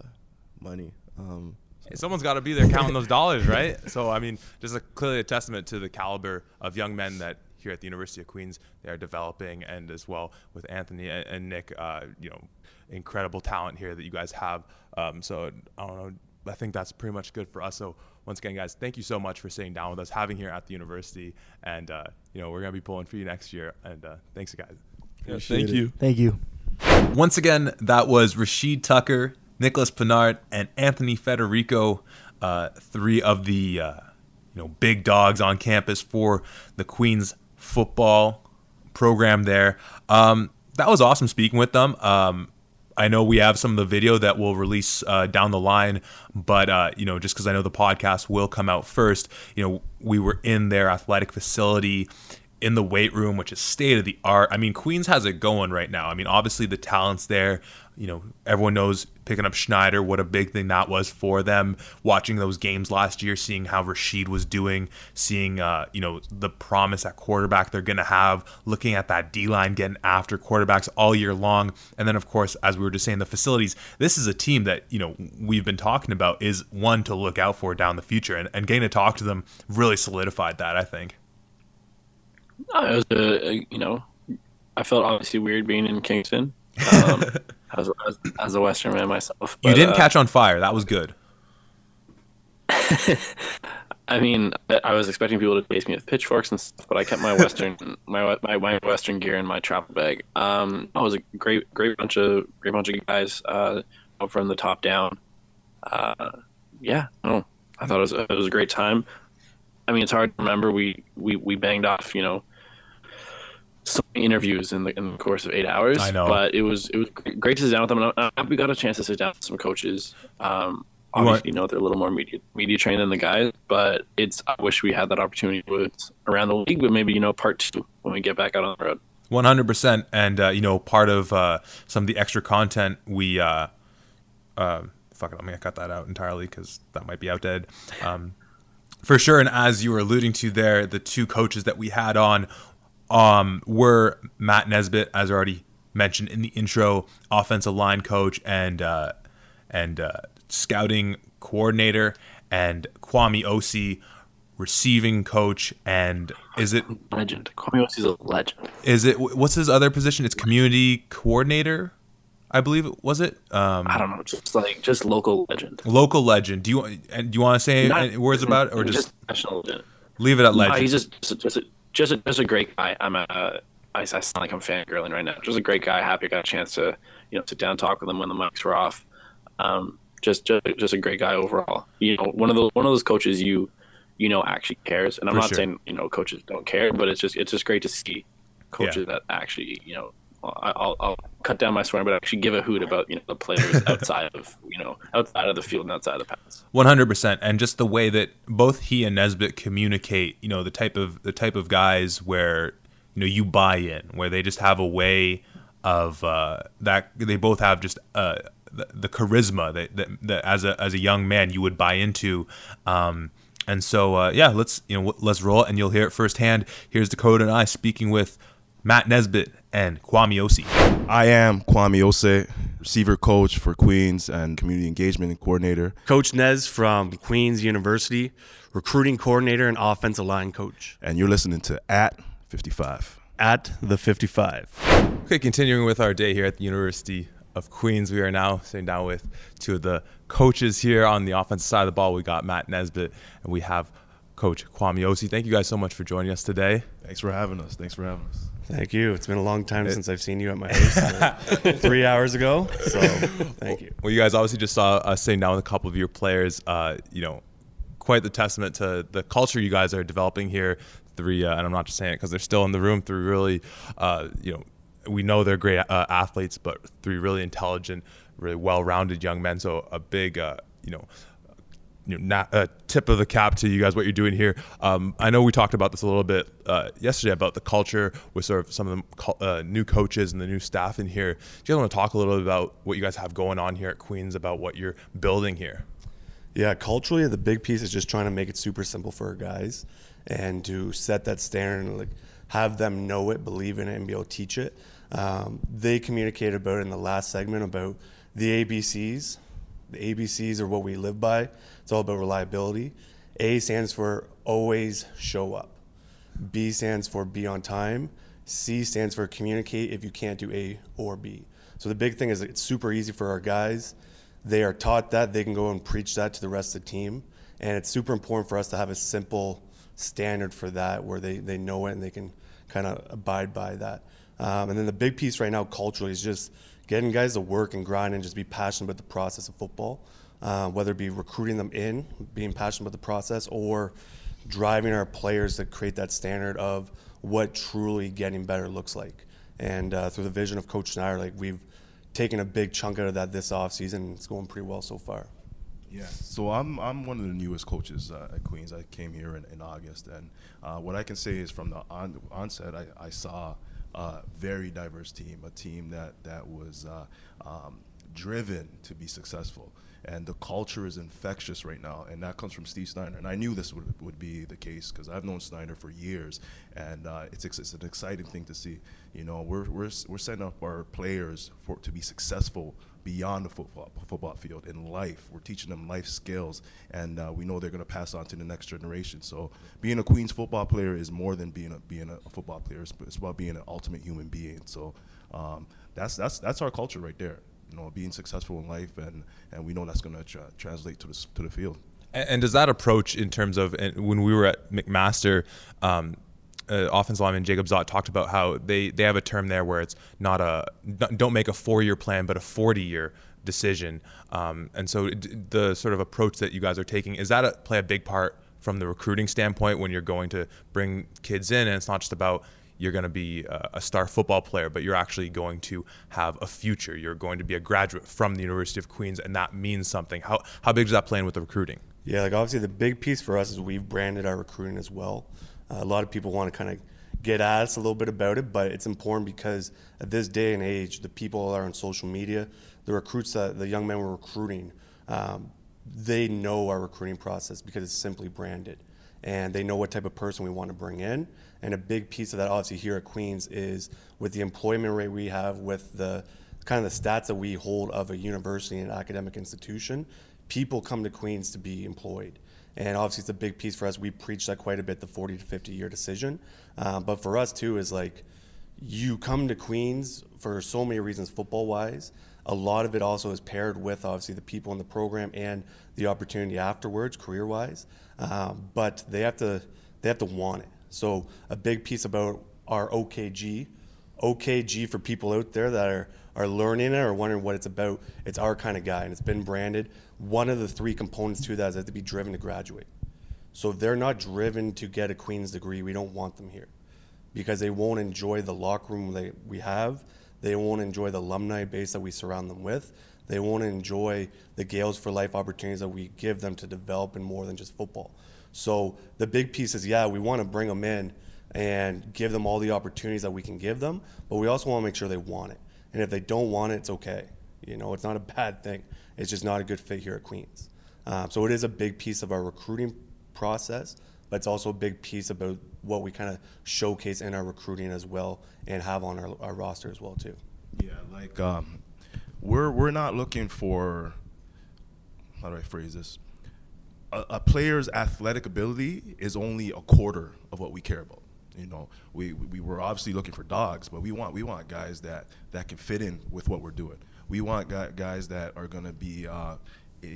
money. Um, Someone's got to be there counting those dollars, right? [laughs] So, I mean, just a, clearly a testament to the caliber of young men that here at the University of Queens they are developing, and as well with Anthony and, and Nick, uh, you know, incredible talent here that you guys have. Um, so, I don't know. I think that's pretty much good for us. So, once again, guys, thank you so much for sitting down with us, having here at the university, and uh, you know, we're gonna be pulling for you next year. And uh, thanks, guys. Yeah, thank it. you. Thank you. Once again, that was Rashid Tucker, Nicholas Pinard, and Anthony Federico, uh, three of the uh, you know big dogs on campus for the Queens football program. There, um, that was awesome speaking with them. Um, I know we have some of the video that we'll release uh, down the line, but uh, you know, just because I know the podcast will come out first, you know, we were in their athletic facility in the weight room, which is state of the art. I mean, Queens has it going right now. I mean, obviously the talent's there. You know, everyone knows picking up Schneider, what a big thing that was for them. Watching those games last year, seeing how Rashid was doing, seeing, uh, you know, the promise at quarterback they're going to have, looking at that D line getting after quarterbacks all year long. And then, of course, as we were just saying, the facilities. This is a team that, you know, we've been talking about is one to look out for down the future. And, and getting to talk to them really solidified that, I think. Uh, it was a, a- you know, I felt obviously weird being in Kingston. Um, [laughs] as, as, as a Western man myself, You didn't uh, catch on fire. That was good. [laughs] I mean, I- I was expecting people to chase me with pitchforks and stuff, but I kept my Western [laughs] my, my my Western gear in my travel bag. Um, it was a great great bunch of great bunch of guys uh, from the top down. Uh, yeah, no, I thought it was it was a great time. I mean, it's hard to remember. We we we banged off, you know, so many interviews in the in the course of eight hours. I know. but it was it was great to sit down with them. And I- I- we got a chance to sit down with some coaches. Um, obviously, you know, they're a little more media media trained than the guys, but it's I wish we had that opportunity with around the league. But maybe you know, part two when we get back out on the road. One hundred percent, and uh, you know, part of uh, some of the extra content we, uh, uh, fuck it, I'm gonna cut that out entirely because that might be outdated. Um, for sure, and as you were alluding to there, the two coaches that we had on um, were Matt Nesbitt, as already mentioned in the intro, offensive line coach and uh, and uh, scouting coordinator, and Kwame Osi, receiving coach, and is it Legend. Kwame Osi's a legend. is it what's his other position? It's community coordinator, I believe. it Was it um, I don't know, just like just local legend. local legend? Do you and do you want to say Not- any words about it, or just, national legend. leave it at legend? he's just just just a, just a, great guy. I'm a, I, I sound like I'm fangirling right now. Just a great guy. Happy I got a chance to you know sit down and talk with him when the mics were off. Um, just just just a great guy overall. You know, one of those one of those coaches you you know actually cares. And I'm For not sure. saying you know coaches don't care, but it's just it's just great to see coaches that actually you know. I- I'll, I'll cut down my swearing, but I actually give a hoot about you know the players [laughs] outside of you know outside of the field and outside of the pads. One hundred percent, and just the way that both he and Nesbitt communicate, you know, the type of the type of guys where you know you buy in, where they just have a way of uh, that they both have just uh, the, the charisma that, that, that as a as a young man you would buy into. Um, and so uh, yeah, let's you know let's roll, it and you'll hear it firsthand. Here's Dakota and I speaking with Matt Nesbitt and Kwame Osi. I am Kwame Ose, receiver coach for Queens and community engagement coordinator. Coach Nez from Queens University, recruiting coordinator and offensive line coach And you're listening to At 55. at the 55. Okay, continuing with our day here at the University of Queens, we are now sitting down with two of the coaches here on the offensive side of the ball. We got Matt Nesbitt and we have Coach Kwame Osi. Thank you guys so much for joining us today. Thanks for having us. Thanks for having us. Thank you. It's been a long time since I've seen you at my house, [laughs] three hours ago. So [laughs] thank you. Well, you guys obviously just saw us sitting down with a couple of your players. Uh, you know, quite the testament to the culture you guys are developing here. Three, uh, and I'm not just saying it because they're still in the room. Three really, uh, you know, we know they're great uh, athletes, but three really intelligent, really well-rounded young men. So a big, uh, you know, you know, not, uh, tip of the cap to you guys what you're doing here. Um, I know we talked about this a little bit uh, yesterday about the culture with sort of some of the uh, new coaches and the new staff in here. Do you guys want to talk a little bit about what you guys have going on here at Queens about what you're building here? Yeah, culturally, the big piece is just trying to make it super simple for our guys and to set that standard and like have them know it, believe in it, and be able to teach it. Um, they communicated about in the last segment about the ABCs. The ABCs are what we live by. It's all about reliability. A stands for always show up. B stands for be on time. C stands for communicate if you can't do A or B. So the big thing is it's super easy for our guys. They are taught that they can go and preach that to the rest of the team, and it's super important for us to have a simple standard for that where they, they know it and they can kind of abide by that. Um, and then the big piece right now culturally is just getting guys to work and grind and just be passionate about the process of football, uh, whether it be recruiting them in, being passionate about the process, or driving our players to create that standard of what truly getting better looks like. And uh, through the vision of Coach Snyder, like we've taken a big chunk out of that this offseason. It's going pretty well so far. Yeah. So I'm I'm one of the newest coaches uh, at Queens. I came here in, in August, and uh, what I can say is from the on, onset, I, I saw a very diverse team, a team that that was uh, um, driven to be successful. And the culture is infectious right now, and that comes from Steve Snyder. And I knew this would, would be the case because I've known Snyder for years, and uh, it's, it's an exciting thing to see. You know, we're, we're, we're setting up our players for to be successful beyond the football football field in life. We're teaching them life skills, and uh, we know they're going to pass on to the next generation. So, being a Queens football player is more than being a being a football player. It's, it's about being an ultimate human being. So, um, that's that's that's our culture right there. You know, being successful in life, and and we know that's going to tra- translate to the to the field. And, and does that approach in terms of when we were at McMaster, um, uh, offensive lineman Jacob Zott talked about how they, they have a term there where it's not a don't make a four year plan but a forty year decision. Um, and so the sort of approach that you guys are taking is that a, play a big part from the recruiting standpoint when you're going to bring kids in and it's not just about you're going to be a, star football player, but you're actually going to have a future. You're going to be a graduate from the University of Queens, and that means something. How how big does that play in with the recruiting? Yeah, like obviously the big piece for us is we've branded our recruiting as well. Uh, a lot of people want to kind of get at us a little bit about it, but it's important because at this day and age, the people that are on social media, the recruits that the young men we're recruiting, um, they know our recruiting process because it's simply branded, and they know what type of person we want to bring in. And a big piece of that, obviously, here at Queens is with the employment rate we have, with the kind of the stats that we hold of a university and academic institution, people come to Queens to be employed. And obviously, it's a big piece for us. We preach that quite a bit, the 40 to 50 year decision. Um, but for us, too, is like you come to Queens for so many reasons, football wise. A lot of it also is paired with obviously the people in the program and the opportunity afterwards, career wise. Um, but they have to they have to want it. So a big piece about our OKG, OKG for people out there that are are learning it or wondering what it's about. It's our kind of guy, and it's been branded. One of the three components to that is they have to be driven to graduate. So if they're not driven to get a Queen's degree, we don't want them here because they won't enjoy the locker room that we have. They won't enjoy the alumni base that we surround them with. They won't enjoy the Gaels for Life opportunities that we give them to develop in more than just football. So the big piece is, yeah, we want to bring them in and give them all the opportunities that we can give them, but we also want to make sure they want it. And if they don't want it, it's okay. You know, it's not a bad thing. It's just not a good fit here at Queens. Um, so it is a big piece of our recruiting process, but it's also a big piece about what we kind of showcase in our recruiting as well and have on our, our roster as well too. Yeah, like um, we're we're not looking for how do I phrase this? A, a, player's athletic ability is only a quarter of what we care about. You know, we we were obviously looking for dogs, but we want we want guys that that can fit in with what we're doing. We want guys that are going to be uh,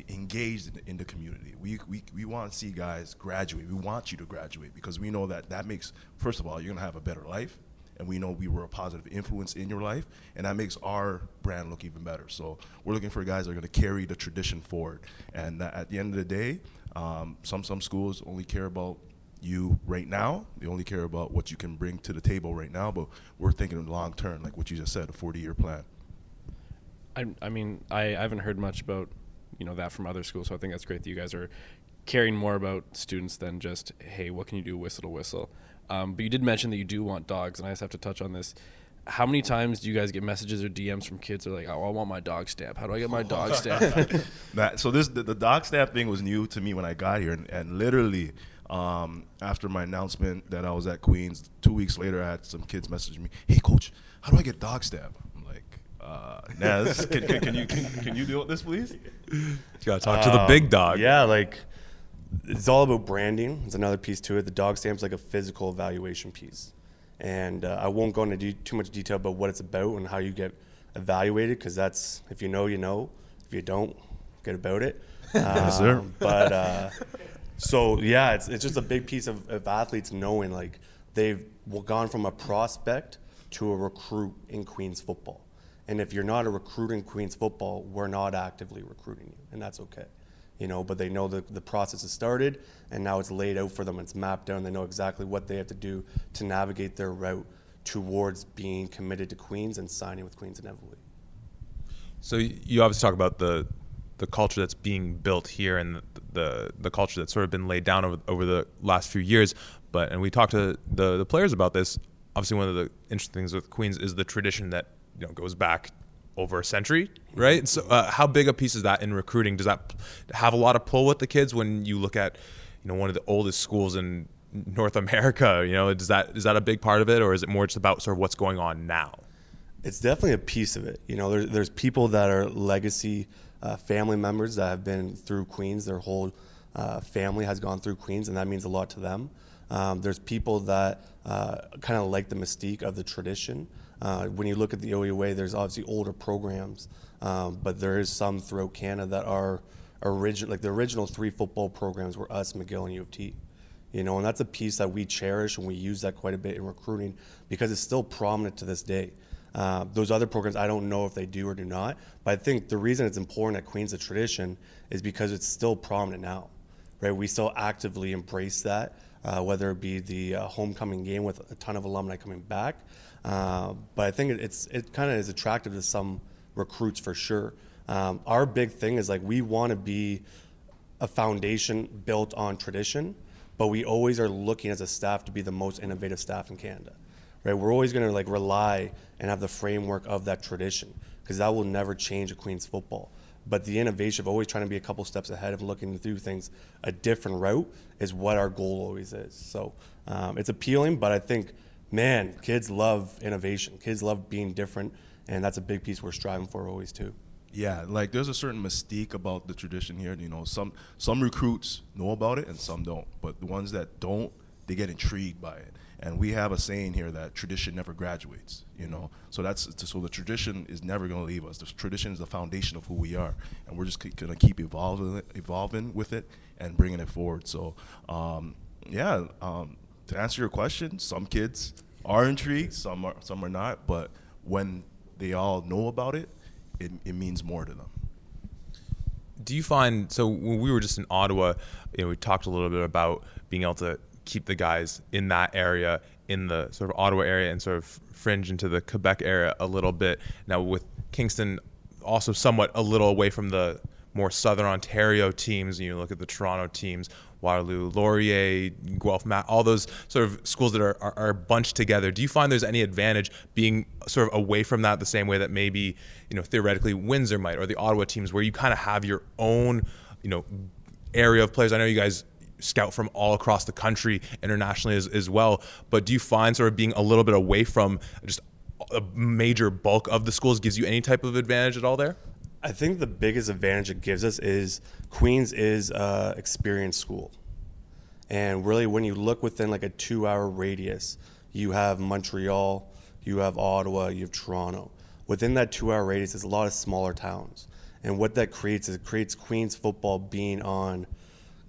engaged in, in, the community. We, we, we want to see guys graduate. We want you to graduate because we know that that makes, first of all, you're going to have a better life. And we know we were a positive influence in your life, and that makes our brand look even better. So we're looking for guys that are going to carry the tradition forward. And at the end of the day, um, some some schools only care about you right now. They only care about what you can bring to the table right now. But we're thinking long term, like what you just said, a 40 year plan. I, I mean, I, I haven't heard much about you know that from other schools. So I think that's great that you guys are caring more about students than just hey, what can you do whistle to whistle. Um, but you did mention that you do want dogs, and I just have to touch on this. How many times do you guys get messages or DMs from kids that are like, "Oh, I want my dog stamp. How do I get my dog [laughs] stamp?" that, [laughs] so this the, the, dog stamp thing was new to me when I got here, and, and literally um, after my announcement that I was at Queens, two weeks later, I had some kids message me, "Hey, coach, how do I get dog stamp?" I'm like, uh, Naz, [laughs] can, can, can, you can, can you deal with this, please? You gotta talk to the big um, dog. Yeah, like it's all about branding. It's another piece to it. The dog stamp's like a physical evaluation piece, and uh, I won't go into de- too much detail about what it's about and how you get evaluated because that's if you know, you know. If you don't, get about it. Um, [laughs] yes, sir. But uh, so yeah, it's it's just a big piece of, of athletes knowing like they've gone from a prospect to a recruit in Queens football and if you're not a recruit in Queens football, we're not actively recruiting you, and that's okay. You know, but they know the, the process has started, and now it's laid out for them. It's mapped out, and they know exactly what they have to do to navigate their route towards being committed to Queens and signing with Queens inevitably. So you obviously talk about the the culture that's being built here and the, the, the culture that's sort of been laid down over over the last few years. But and we talked to the the players about this. Obviously, one of the interesting things with Queens is the tradition that you know goes back over a century, right? So, uh, how big a piece is that in recruiting? Does that have a lot of pull with the kids when you look at, you know, one of the oldest schools in North America? You know, is that is that a big part of it, or is it more just about sort of what's going on now? It's definitely a piece of it. You know, there's there's people that are legacy uh, family members that have been through Queens. Their whole uh, family has gone through Queens, and that means a lot to them. Um, there's people that uh, kind of like the mystique of the tradition. Uh, when you look at the OUA, there's obviously older programs, um, but there is some throughout Canada that are original. Like the original three football programs were us, McGill, and U of T. You know, and that's a piece that we cherish and we use that quite a bit in recruiting because it's still prominent to this day. Uh, those other programs, I don't know if they do or do not, but I think the reason it's important at Queens of Tradition is because it's still prominent now, right? We still actively embrace that, uh, whether it be the uh, homecoming game with a ton of alumni coming back, uh, but I think it's it kind of is attractive to some recruits for sure. Um, our big thing is like we want to be a foundation built on tradition, but we always are looking as a staff to be the most innovative staff in Canada. Right? We're always going to like rely and have the framework of that tradition because that will never change a Queens football. But the innovation of always trying to be a couple steps ahead of looking to do things a different route is what our goal always is. So um, it's appealing, but I think man, kids love innovation. Kids love being different, and that's a big piece we're striving for always too. Yeah, like there's a certain mystique about the tradition here. You know, some some recruits know about it and some don't. But the ones that don't, they get intrigued by it. And we have a saying here that tradition never graduates. You know, so that's so the tradition is never going to leave us. The tradition is the foundation of who we are, and we're just going to keep evolving, evolving with it and bringing it forward. So, um, yeah, um, to answer your question, some kids are intrigued, some are some are not, but when they all know about it, it, it means more to them. Do you find so when we were just in Ottawa, you know, we talked a little bit about being able to keep the guys in that area, in the sort of Ottawa area, and sort of fringe into the Quebec area a little bit. Now with Kingston, also somewhat a little away from the more Southern Ontario teams. You look at the Toronto teams. Waterloo, Laurier, Guelph, Matt, all those sort of schools that are, are, are, bunched together. Do you find there's any advantage being sort of away from that the same way that maybe, you know, theoretically Windsor might or the Ottawa teams where you kind of have your own, you know, area of players? I know you guys scout from all across the country internationally as, as well. But do you find sort of being a little bit away from just a major bulk of the schools gives you any type of advantage at all there? I think the biggest advantage it gives us is Queens is a experienced school. And really, when you look within like a two hour radius, you have Montreal, you have Ottawa, you have Toronto. Within that two hour radius, there's a lot of smaller towns. And what that creates is it creates Queens football being on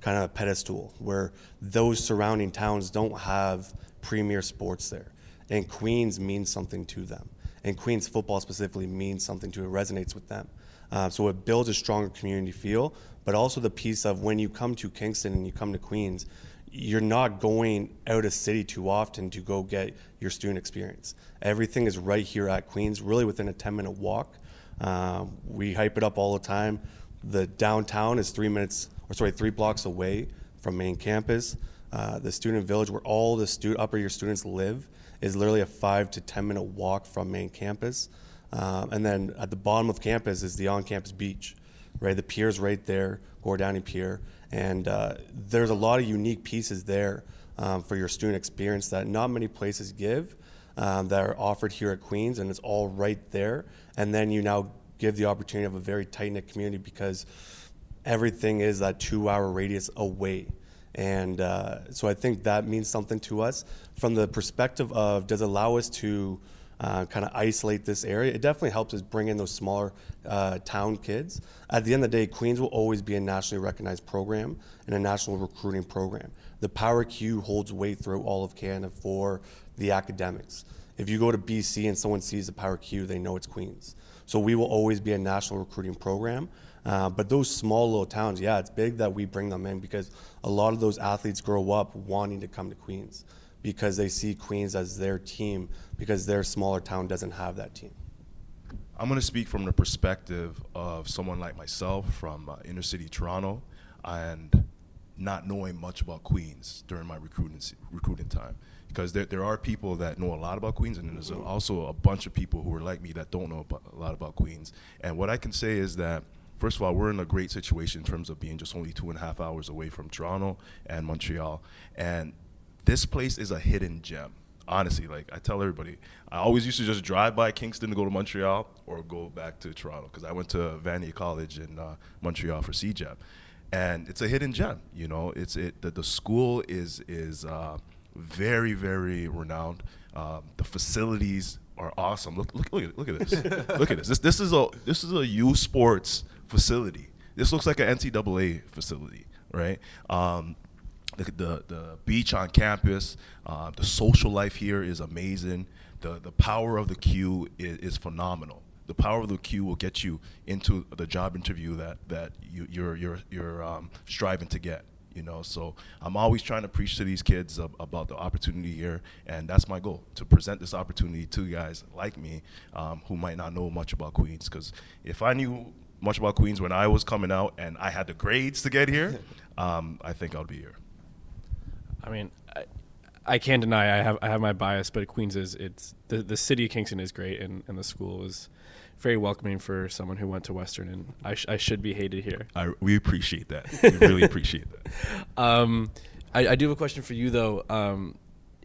kind of a pedestal where those surrounding towns don't have premier sports there. And Queens means something to them. And Queens football specifically means something to it, resonates with them. Uh, so it builds a stronger community feel, but also the piece of when you come to Kingston and you come to Queens, you're not going out of city too often to go get your student experience. Everything is right here at Queens, really within a 10 minute walk. Um, we hype it up all the time. The downtown is three minutes, or sorry, three blocks away from main campus. Uh, the student village, where all the stu- upper year students live, is literally a five to 10 minute walk from main campus. Um, and then at the bottom of campus is the on campus beach, right? The pier's right there, Gord Downie Pier. And uh, there's a lot of unique pieces there um, for your student experience that not many places give um, that are offered here at Queens, and it's all right there. And then you now give the opportunity of a very tight knit community because everything is that two hour radius away. And uh, so I think that means something to us from the perspective of does it allow us to uh, kind of isolate this area. It definitely helps us bring in those smaller uh, town kids. At the end of the day, Queens will always be a nationally recognized program and a national recruiting program. The Power Q holds weight throughout all of Canada for the academics. If you go to BC and someone sees the Power Q, they know it's Queens. So we will always be a national recruiting program. Uh, but those small little towns, yeah, it's big that we bring them in because a lot of those athletes grow up wanting to come to Queens because they see Queens as their team because their smaller town doesn't have that team. I'm going to speak from the perspective of someone like myself from uh, inner city Toronto and not knowing much about Queens during my recruiting recruiting time because there, there are people that know a lot about Queens and there's also a bunch of people who are like me that don't know about, a lot about Queens. And what I can say is that first of all, we're in a great situation in terms of being just only two and a half hours away from Toronto and Montreal. And this place is a hidden gem. Honestly, like I tell everybody, I always used to just drive by Kingston to go to Montreal or go back to Toronto because I went to Vanier College in uh, Montreal for CEGEP, and it's a hidden gem. You know, it's it the, the school is is uh, very very renowned. Um, the facilities are awesome. Look look look at, look at this. [laughs] look at this. This this is a this is a U Sports facility. This looks like an NCAA facility, right? Um, the, the, the beach on campus, uh, the social life here is amazing. The, the power of the Q is, is phenomenal. The power of the Q will get you into the job interview that, that you, you're, you're, you're um, striving to get. You know, so I'm always trying to preach to these kids ab- about the opportunity here, and that's my goal to present this opportunity to guys like me um, who might not know much about Queens. Because if I knew much about Queens when I was coming out and I had the grades to get here, [laughs] um, I think I'd be here. I mean, I, I can't deny I have I have my bias, but Queens is it's the the city of Kingston is great, and, and the school is very welcoming for someone who went to Western, and I, sh- I should be hated here. I, we appreciate that. We really appreciate that. [laughs] Um, I, I do have a question for you though. Um,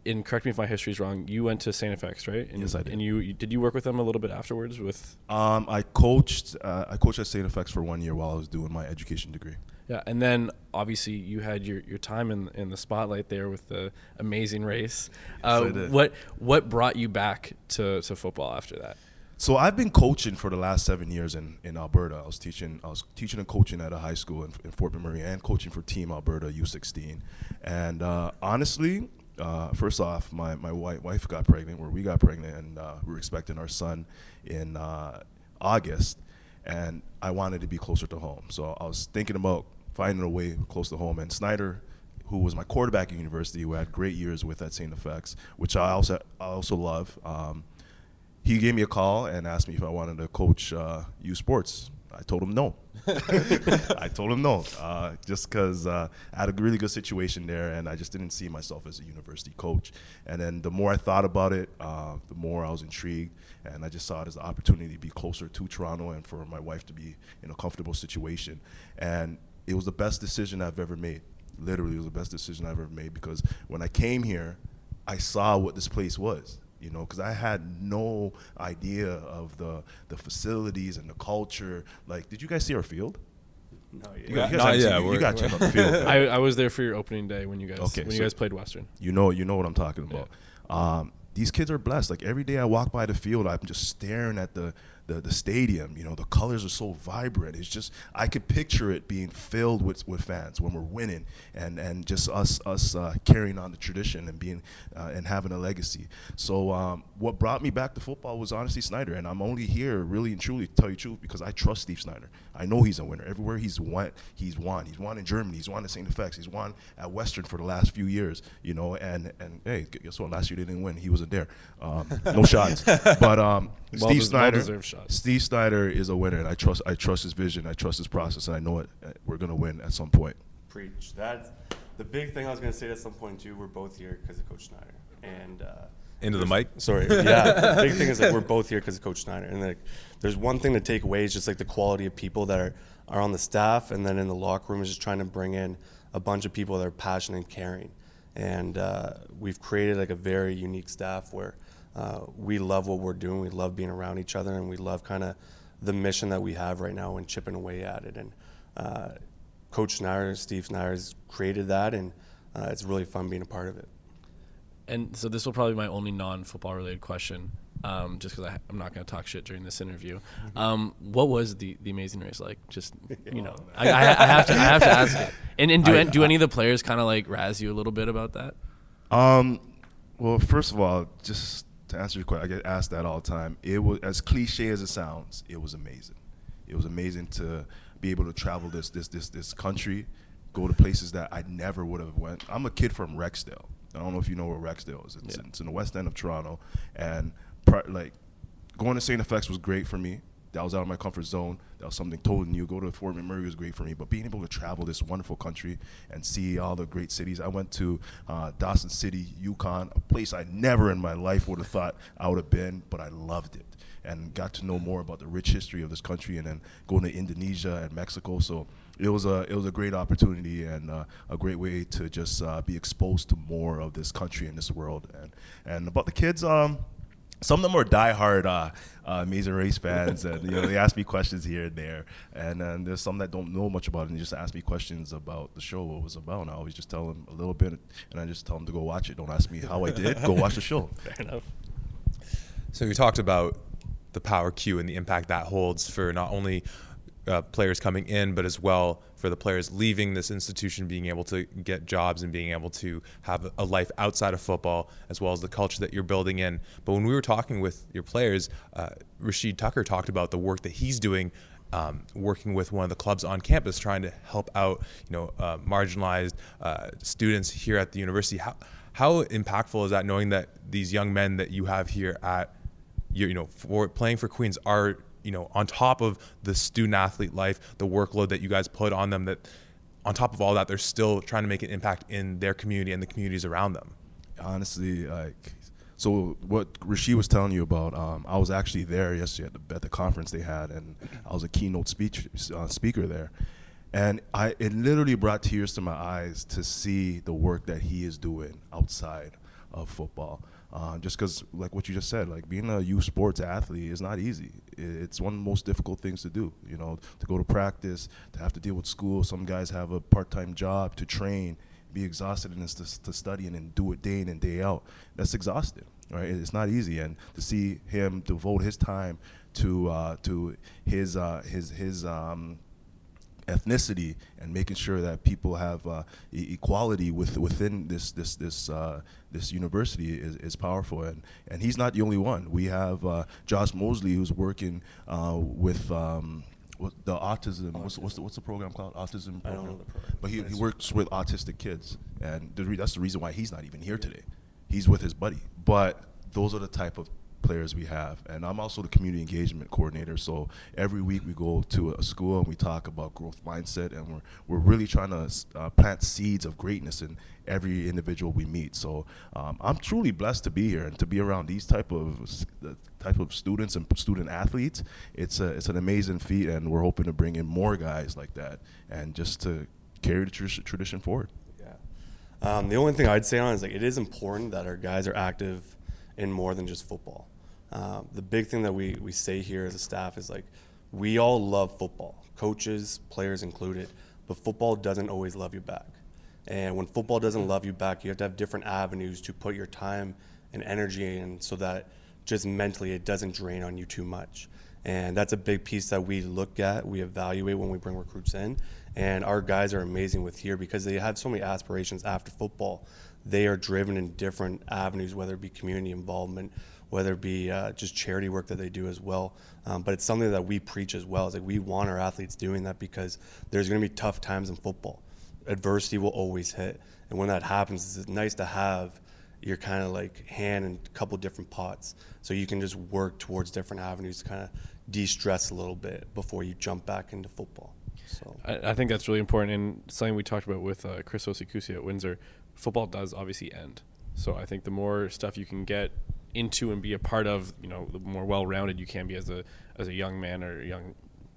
and correct me if my history is wrong. You went to Saint FX, right? And, Yes, I did. And you, you did you work with them a little bit afterwards with Um, I coached. Uh, I coached at Saint FX for one year while I was doing my education degree. Yeah, and then obviously you had your, your time in in the spotlight there with the amazing race. Uh, what what brought you back to, to football after that? So I've been coaching for the last seven years in, in Alberta. I was teaching. I was teaching and coaching at a high school in, in Fort McMurray and coaching for Team Alberta U16. And uh, honestly, uh, first off, my my wife, wife got pregnant, where we got pregnant, and uh, we were expecting our son in uh, August. And I wanted to be closer to home, so I was thinking about finding a way close to home. And Snyder, who was my quarterback at university, who had great years with at St. FX, which I also I also love. Um, he gave me a call and asked me if I wanted to coach uh, U Sports. I told him no. [laughs] I told him no, uh, just because uh, I had a really good situation there, and I just didn't see myself as a university coach. And then the more I thought about it, uh, the more I was intrigued, and I just saw it as an opportunity to be closer to Toronto and for my wife to be in a comfortable situation. And it was the best decision I've ever made Literally, it was the best decision I've ever made because when I came here, I saw what this place was. You know, because I had no idea of the the facilities and the culture. Like, did you guys see our field? No, You yeah. guys, not you guys haven't seen- you got to check out the field. [laughs] I, I was there for your opening day when you guys Okay, when you guys played Western. You know, you know what I'm talking about. Um, these kids are blessed. Like every day I walk by the field, I'm just staring at the, the the stadium. You know, the colors are so vibrant. It's just I could picture it being filled with, with fans when we're winning, and and just us us uh, carrying on the tradition and being uh, and having a legacy. So um, what brought me back to football was honestly Snyder, and I'm only here really and truly to tell you the truth because I trust Steve Snyder. I know he's a winner. Everywhere he's won, he's won. He's won in Germany. He's won at St. FX. He's won at Western for the last few years. You know, and and hey, guess what? Last year they didn't win. He wasn't there. Um, no [laughs] shots. But um, Well Steve des- Snyder, well-deserved shot. Steve Snyder is a winner, and I trust. I trust his vision. I trust his process, and I know it. uh, We're gonna win at some point. Preach. That's the big thing I was going to say at some point too. We're both here because of Coach Snyder. And uh, Into the mic. sorry, yeah. [laughs] the big thing is that we're both here because of Coach Snyder. And like, there's one thing to take away is just like the quality of people that are are on the staff, and then in the locker room is just trying to bring in a bunch of people that are passionate and caring. And uh, we've created like a very unique staff where uh, we love what we're doing. We love being around each other, and we love kind of the mission that we have right now and chipping away at it. And uh, Coach Snyder, Steve Snyder, has created that, and uh, it's really fun being a part of it. And so this will probably be my only non-football related question, um, just because I'm not going to talk shit during this interview. Um, what was the, the Amazing Race like? Just you know, [laughs] I, I, I have to I have to ask it. And, and do I- an- do any of the players kind of like razz you a little bit about that? Um, well, first of all, just to answer your question, I get asked that all the time. It was as cliche as it sounds. It was amazing. It was amazing to be able to travel this this this this country, go to places that I never would have went. I'm a kid from Rexdale. I don't know if you know where Rexdale is. It's, Yeah. it's in the west end of Toronto, and pri- like going to St. FX was great for me. That was out of my comfort zone. That was something totally new. Go to Fort McMurray was great for me. But being able to travel this wonderful country and see all the great cities. I went to uh, Dawson City, Yukon, a place I never in my life would have thought I would have been, but I loved it and got to know more about the rich history of this country. And then going to Indonesia and Mexico. So it was a it was a great opportunity and uh, a great way to just uh, be exposed to more of this country and this world. And and about the kids, um, some of them are diehard uh, uh, Amazing Race fans, and you know they ask me questions here and there. And then there's some that don't know much about it and just ask me questions about the show, what it was about. And I always just tell them a little bit, and I just tell them to go watch it. Don't ask me how I did. Go [laughs] watch the show. Fair enough. So you talked about the power Q and the impact that holds for not only uh, players coming in, but as well for the players leaving this institution, being able to get jobs and being able to have a life outside of football, as well as the culture that you're building in. But when we were talking with your players, uh, Rashid Tucker talked about the work that he's doing. Um, working with one of the clubs on campus, trying to help out, you know, uh, marginalized uh, students here at the university. How how impactful is that, knowing that these young men that you have here at you you know for playing for Queens are you know on top of the student athlete life, the workload that you guys put on them. That on top of all that, they're still trying to make an impact in their community and the communities around them. honestly, like, so what Rashid was telling you about, um, I was actually there yesterday at the, at the conference they had, and I was a keynote speech uh, speaker there, and I it literally brought tears to my eyes to see the work that he is doing outside of football. Uh, just because, like what you just said, like being a U Sports athlete is not easy. It's one of the most difficult things to do. You know, to go to practice, to have to deal with school. Some guys have a part-time job to train be exhausted this to, to study and then do it day in and day out. That's exhausting, right? It's not easy, and to see him devote his time to uh, to his uh, his his um, ethnicity and making sure that people have uh, e- equality with within this this this uh, this university is, is powerful and and he's not the only one. We have uh, Josh Mosley who's working uh, with. Um, what the autism, what's, what's the what's the program called? Autism program. don't know the program. But he, he works with autistic kids, and the re- that's the reason why he's not even here today. He's with his buddy. But those are the type of players we have, and I'm also the community engagement coordinator. So every week we go to a school and we talk about growth mindset, and we're we're really trying to uh, plant seeds of greatness in every individual we meet. So um, I'm truly blessed to be here and to be around these type of the type of students and student athletes. It's a it's an amazing feat, and we're hoping to bring in more guys like that, and just to carry the tr- tradition forward. Um, the only thing I'd say on is like it is important that our guys are active in more than just football. Um, the big thing that we, we say here as a staff is like we all love football, coaches, players included, but football doesn't always love you back. And when football doesn't love you back, you have to have different avenues to put your time and energy in so that just mentally it doesn't drain on you too much. And that's a big piece that we look at, we evaluate when we bring recruits in. And our guys are amazing with here because they have so many aspirations after football. They are driven in different avenues, whether it be community involvement, whether it be uh, just charity work that they do as well. Um, but it's something that we preach as well. It's like we want our athletes doing that because there's going to be tough times in football. Adversity will always hit, and when that happens, it's nice to have your kind of like hand in a couple different pots, so you can just work towards different avenues to kind of de-stress a little bit before you jump back into football. So I, I think that's really important and something we talked about with uh, Chris Osikusi at Windsor. Football does obviously end, so I think the more stuff you can get into and be a part of, you know, the more well-rounded you can be as a as a young man or a young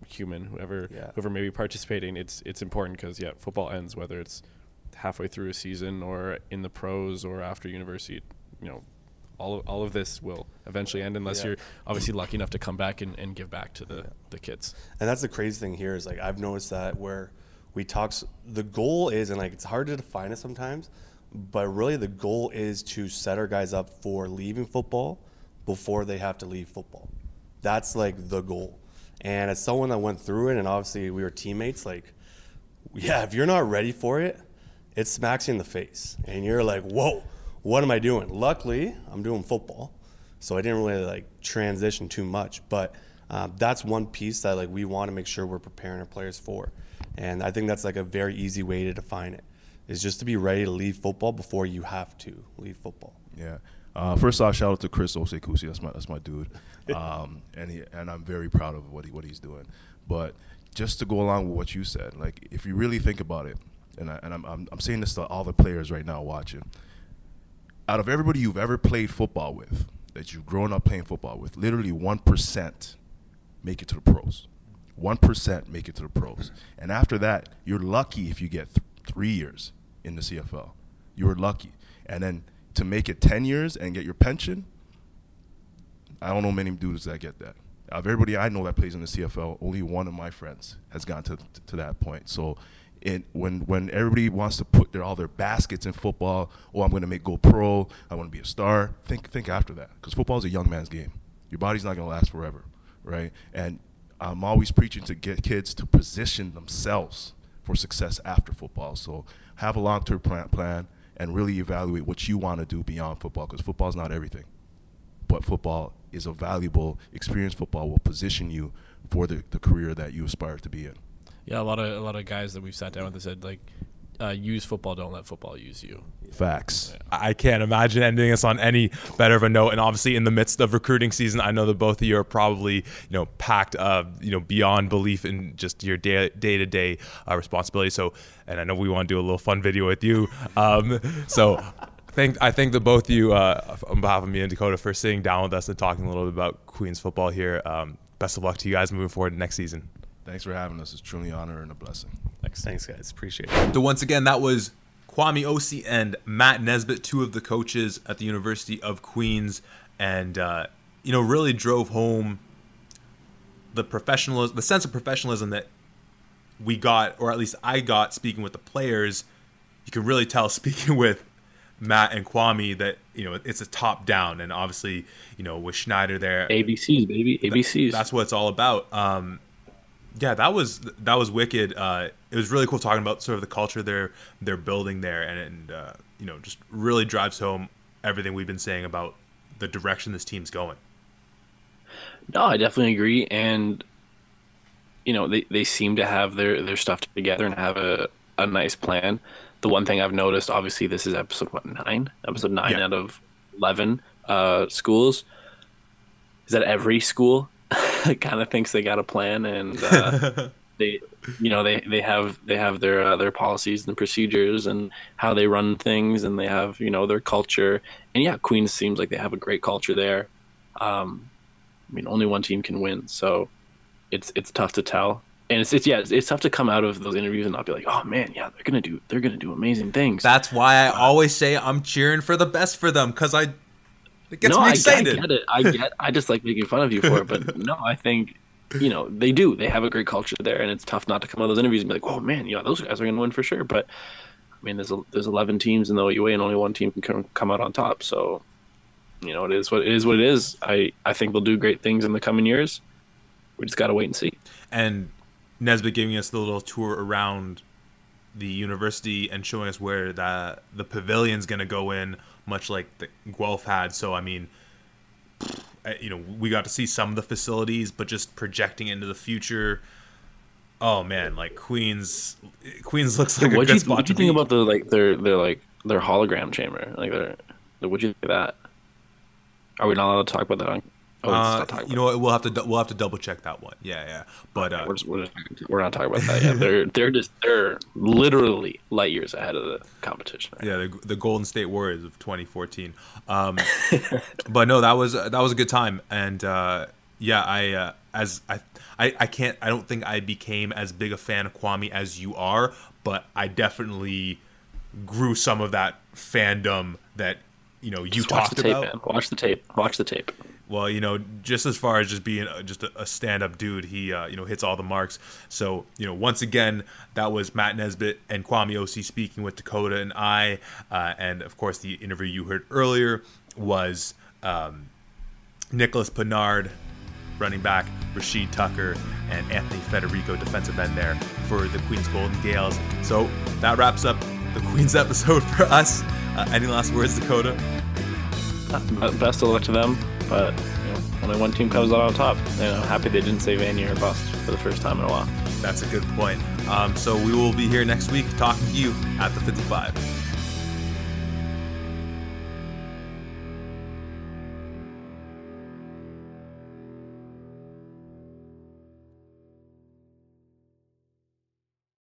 human, whoever Yeah. whoever may be participating. It's it's important because yeah, football ends whether it's halfway through a season or in the pros or after university. You know, all of, all of this will eventually end unless Yeah. you're obviously lucky enough to come back and, and give back to the, the kids. And that's the crazy thing here is like I've noticed that where we talk, the goal is, and like it's hard to define it sometimes, but really the goal is to set our guys up for leaving football before they have to leave football. That's like the goal. And as someone that went through it, and obviously we were teammates, like, yeah, if you're not ready for it, it smacks you in the face, and you're like, whoa, what am I doing? Luckily, I'm doing football, so I didn't really like transition too much. But um, that's one piece that like we want to make sure we're preparing our players for, and I think that's like a very easy way to define it, is just to be ready to leave football before you have to leave football. Yeah. Uh, first off, shout out to Chris Osekusi. That's my that's my dude, [laughs] um, and he, and I'm very proud of what he what he's doing. But just to go along with what you said, like if you really think about it, and I, and I'm, I'm I'm saying this to all the players right now watching. Out of everybody you've ever played football with, that you've grown up playing football with, literally one percent make it to the pros. One percent make it to the pros, and after that, you're lucky if you get th- three years in the CFL. You were lucky, and then to make it ten years and get your pension, I don't know many dudes that get that. Of everybody I know that plays in the CFL, only one of my friends has gotten to to that point. So, it, when when everybody wants to put their all their baskets in football, oh, I'm going to make go pro, I want to be a star. Think think after that, because football is a young man's game. Your body's not going to last forever, right? And I'm always preaching to get kids to position themselves for success after football. So have a long-term plan, plan and really evaluate what you want to do beyond football, because football is not everything but football is a valuable experience. Football will position you for the, the career that you aspire to be in. Yeah, a lot of a lot of guys that we've sat down with have said like, uh, use football, don't let football use you. Facts. I can't imagine ending us on any better of a note. And obviously, in the midst of recruiting season, I know that both of you are probably, you know, packed, uh, you know, beyond belief in just your day to day responsibility. So, and I know we want to do a little fun video with you. Um, so. Thank, I thank the both of you uh, on behalf of me and Dakota for sitting down with us and talking a little bit about Queens football here. Um, best of luck to you guys moving forward next season. Thanks for having us. It's truly an honor and a blessing. Thanks, thanks guys, appreciate it. So once again, that was Kwame Osi and Matt Nesbitt, two of the coaches at the University of Queens, and uh, you know really drove home the professionalism, the sense of professionalism that we got, or at least I got, speaking with the players. You can really tell [laughs] speaking with Matt and Kwame that you know it's a top down, and obviously you know with Snyder there, ABCs, baby, ABCs. that's what it's all about. Um, yeah, that was that was wicked. Uh, it was really cool talking about sort of the culture they're they're building there, and, and uh, you know just really drives home everything we've been saying about the direction this team's going. No, I definitely agree, and you know they, they seem to have their their stuff together and have a, a nice plan. The one thing I've noticed, obviously, this is episode what nine, episode nine Yeah. out of eleven uh, schools, is that every school [laughs] kind of thinks they got a plan and uh, [laughs] they, you know, they, they have they have their uh, their policies and procedures and how they run things and they have you know their culture and yeah, Queens seems like they have a great culture there. Um, I mean, only one team can win, so it's it's tough to tell. and it's, it's yeah, it's, it's tough to come out of those interviews and not be like, oh man, yeah, they're gonna do they're gonna do amazing things. That's why I always say I'm cheering for the best for them because I it gets no, me I, excited. I get it. I get. I just like making fun of you for it, but no, I think you know they do. They have a great culture there, and it's tough not to come out of those interviews and be like, "Oh man, yeah, those guys are going to win for sure." But I mean, there's a, there's 11 teams in the OUA, and only one team can come, come out on top. So you know, it is what it is. What it is. I I think they'll do great things in the coming years. We just got to wait and see. and Nesbitt giving us the little tour around the university and showing us where the the pavilion's going to go in, much like the Guelph had. So I mean, you know, we got to see some of the facilities, but just projecting into the future. Oh man, like Queens, Queens looks like a what good do you, spot what do you think be. about the like their their like their hologram chamber? Like their what do you think of that? Are we not allowed to talk about that? On, oh, Uh, you know what? We'll have to we'll have to double check that one. Yeah, yeah. But uh, We're, just, we're, just, we're not talking about that yet. [laughs] They're they're just they're literally light years ahead of the competition. Right? Yeah, the, the Golden State Warriors of 2014. Um, [laughs] but no, that was that was a good time, and uh, yeah, I uh, as I, I I can't I don't think I became as big a fan of Kwame as you are, but I definitely grew some of that fandom that you know you Just watch talked the tape, about. man. Watch the tape. Watch the tape. Well, you know, just as far as just being a, just a, stand-up dude, he uh, you know hits all the marks. So you know, once again, that was Matt Nesbitt and Kwame Osi speaking with Dakota and I, uh, and of course, the interview you heard earlier was um, Nicholas Pinard, running back, Rashid Tucker, and Anthony Federico, defensive end there for the Queens Golden Gaels. So that wraps up the Queens [laughs] episode for us. Uh, any last words, Dakota? Uh, Best of luck to them, but you know, only one team comes out on top. And I'm happy they didn't say Vanier or bust for the first time in a while. That's a good point. Um, so we will be here next week talking to you at the 55.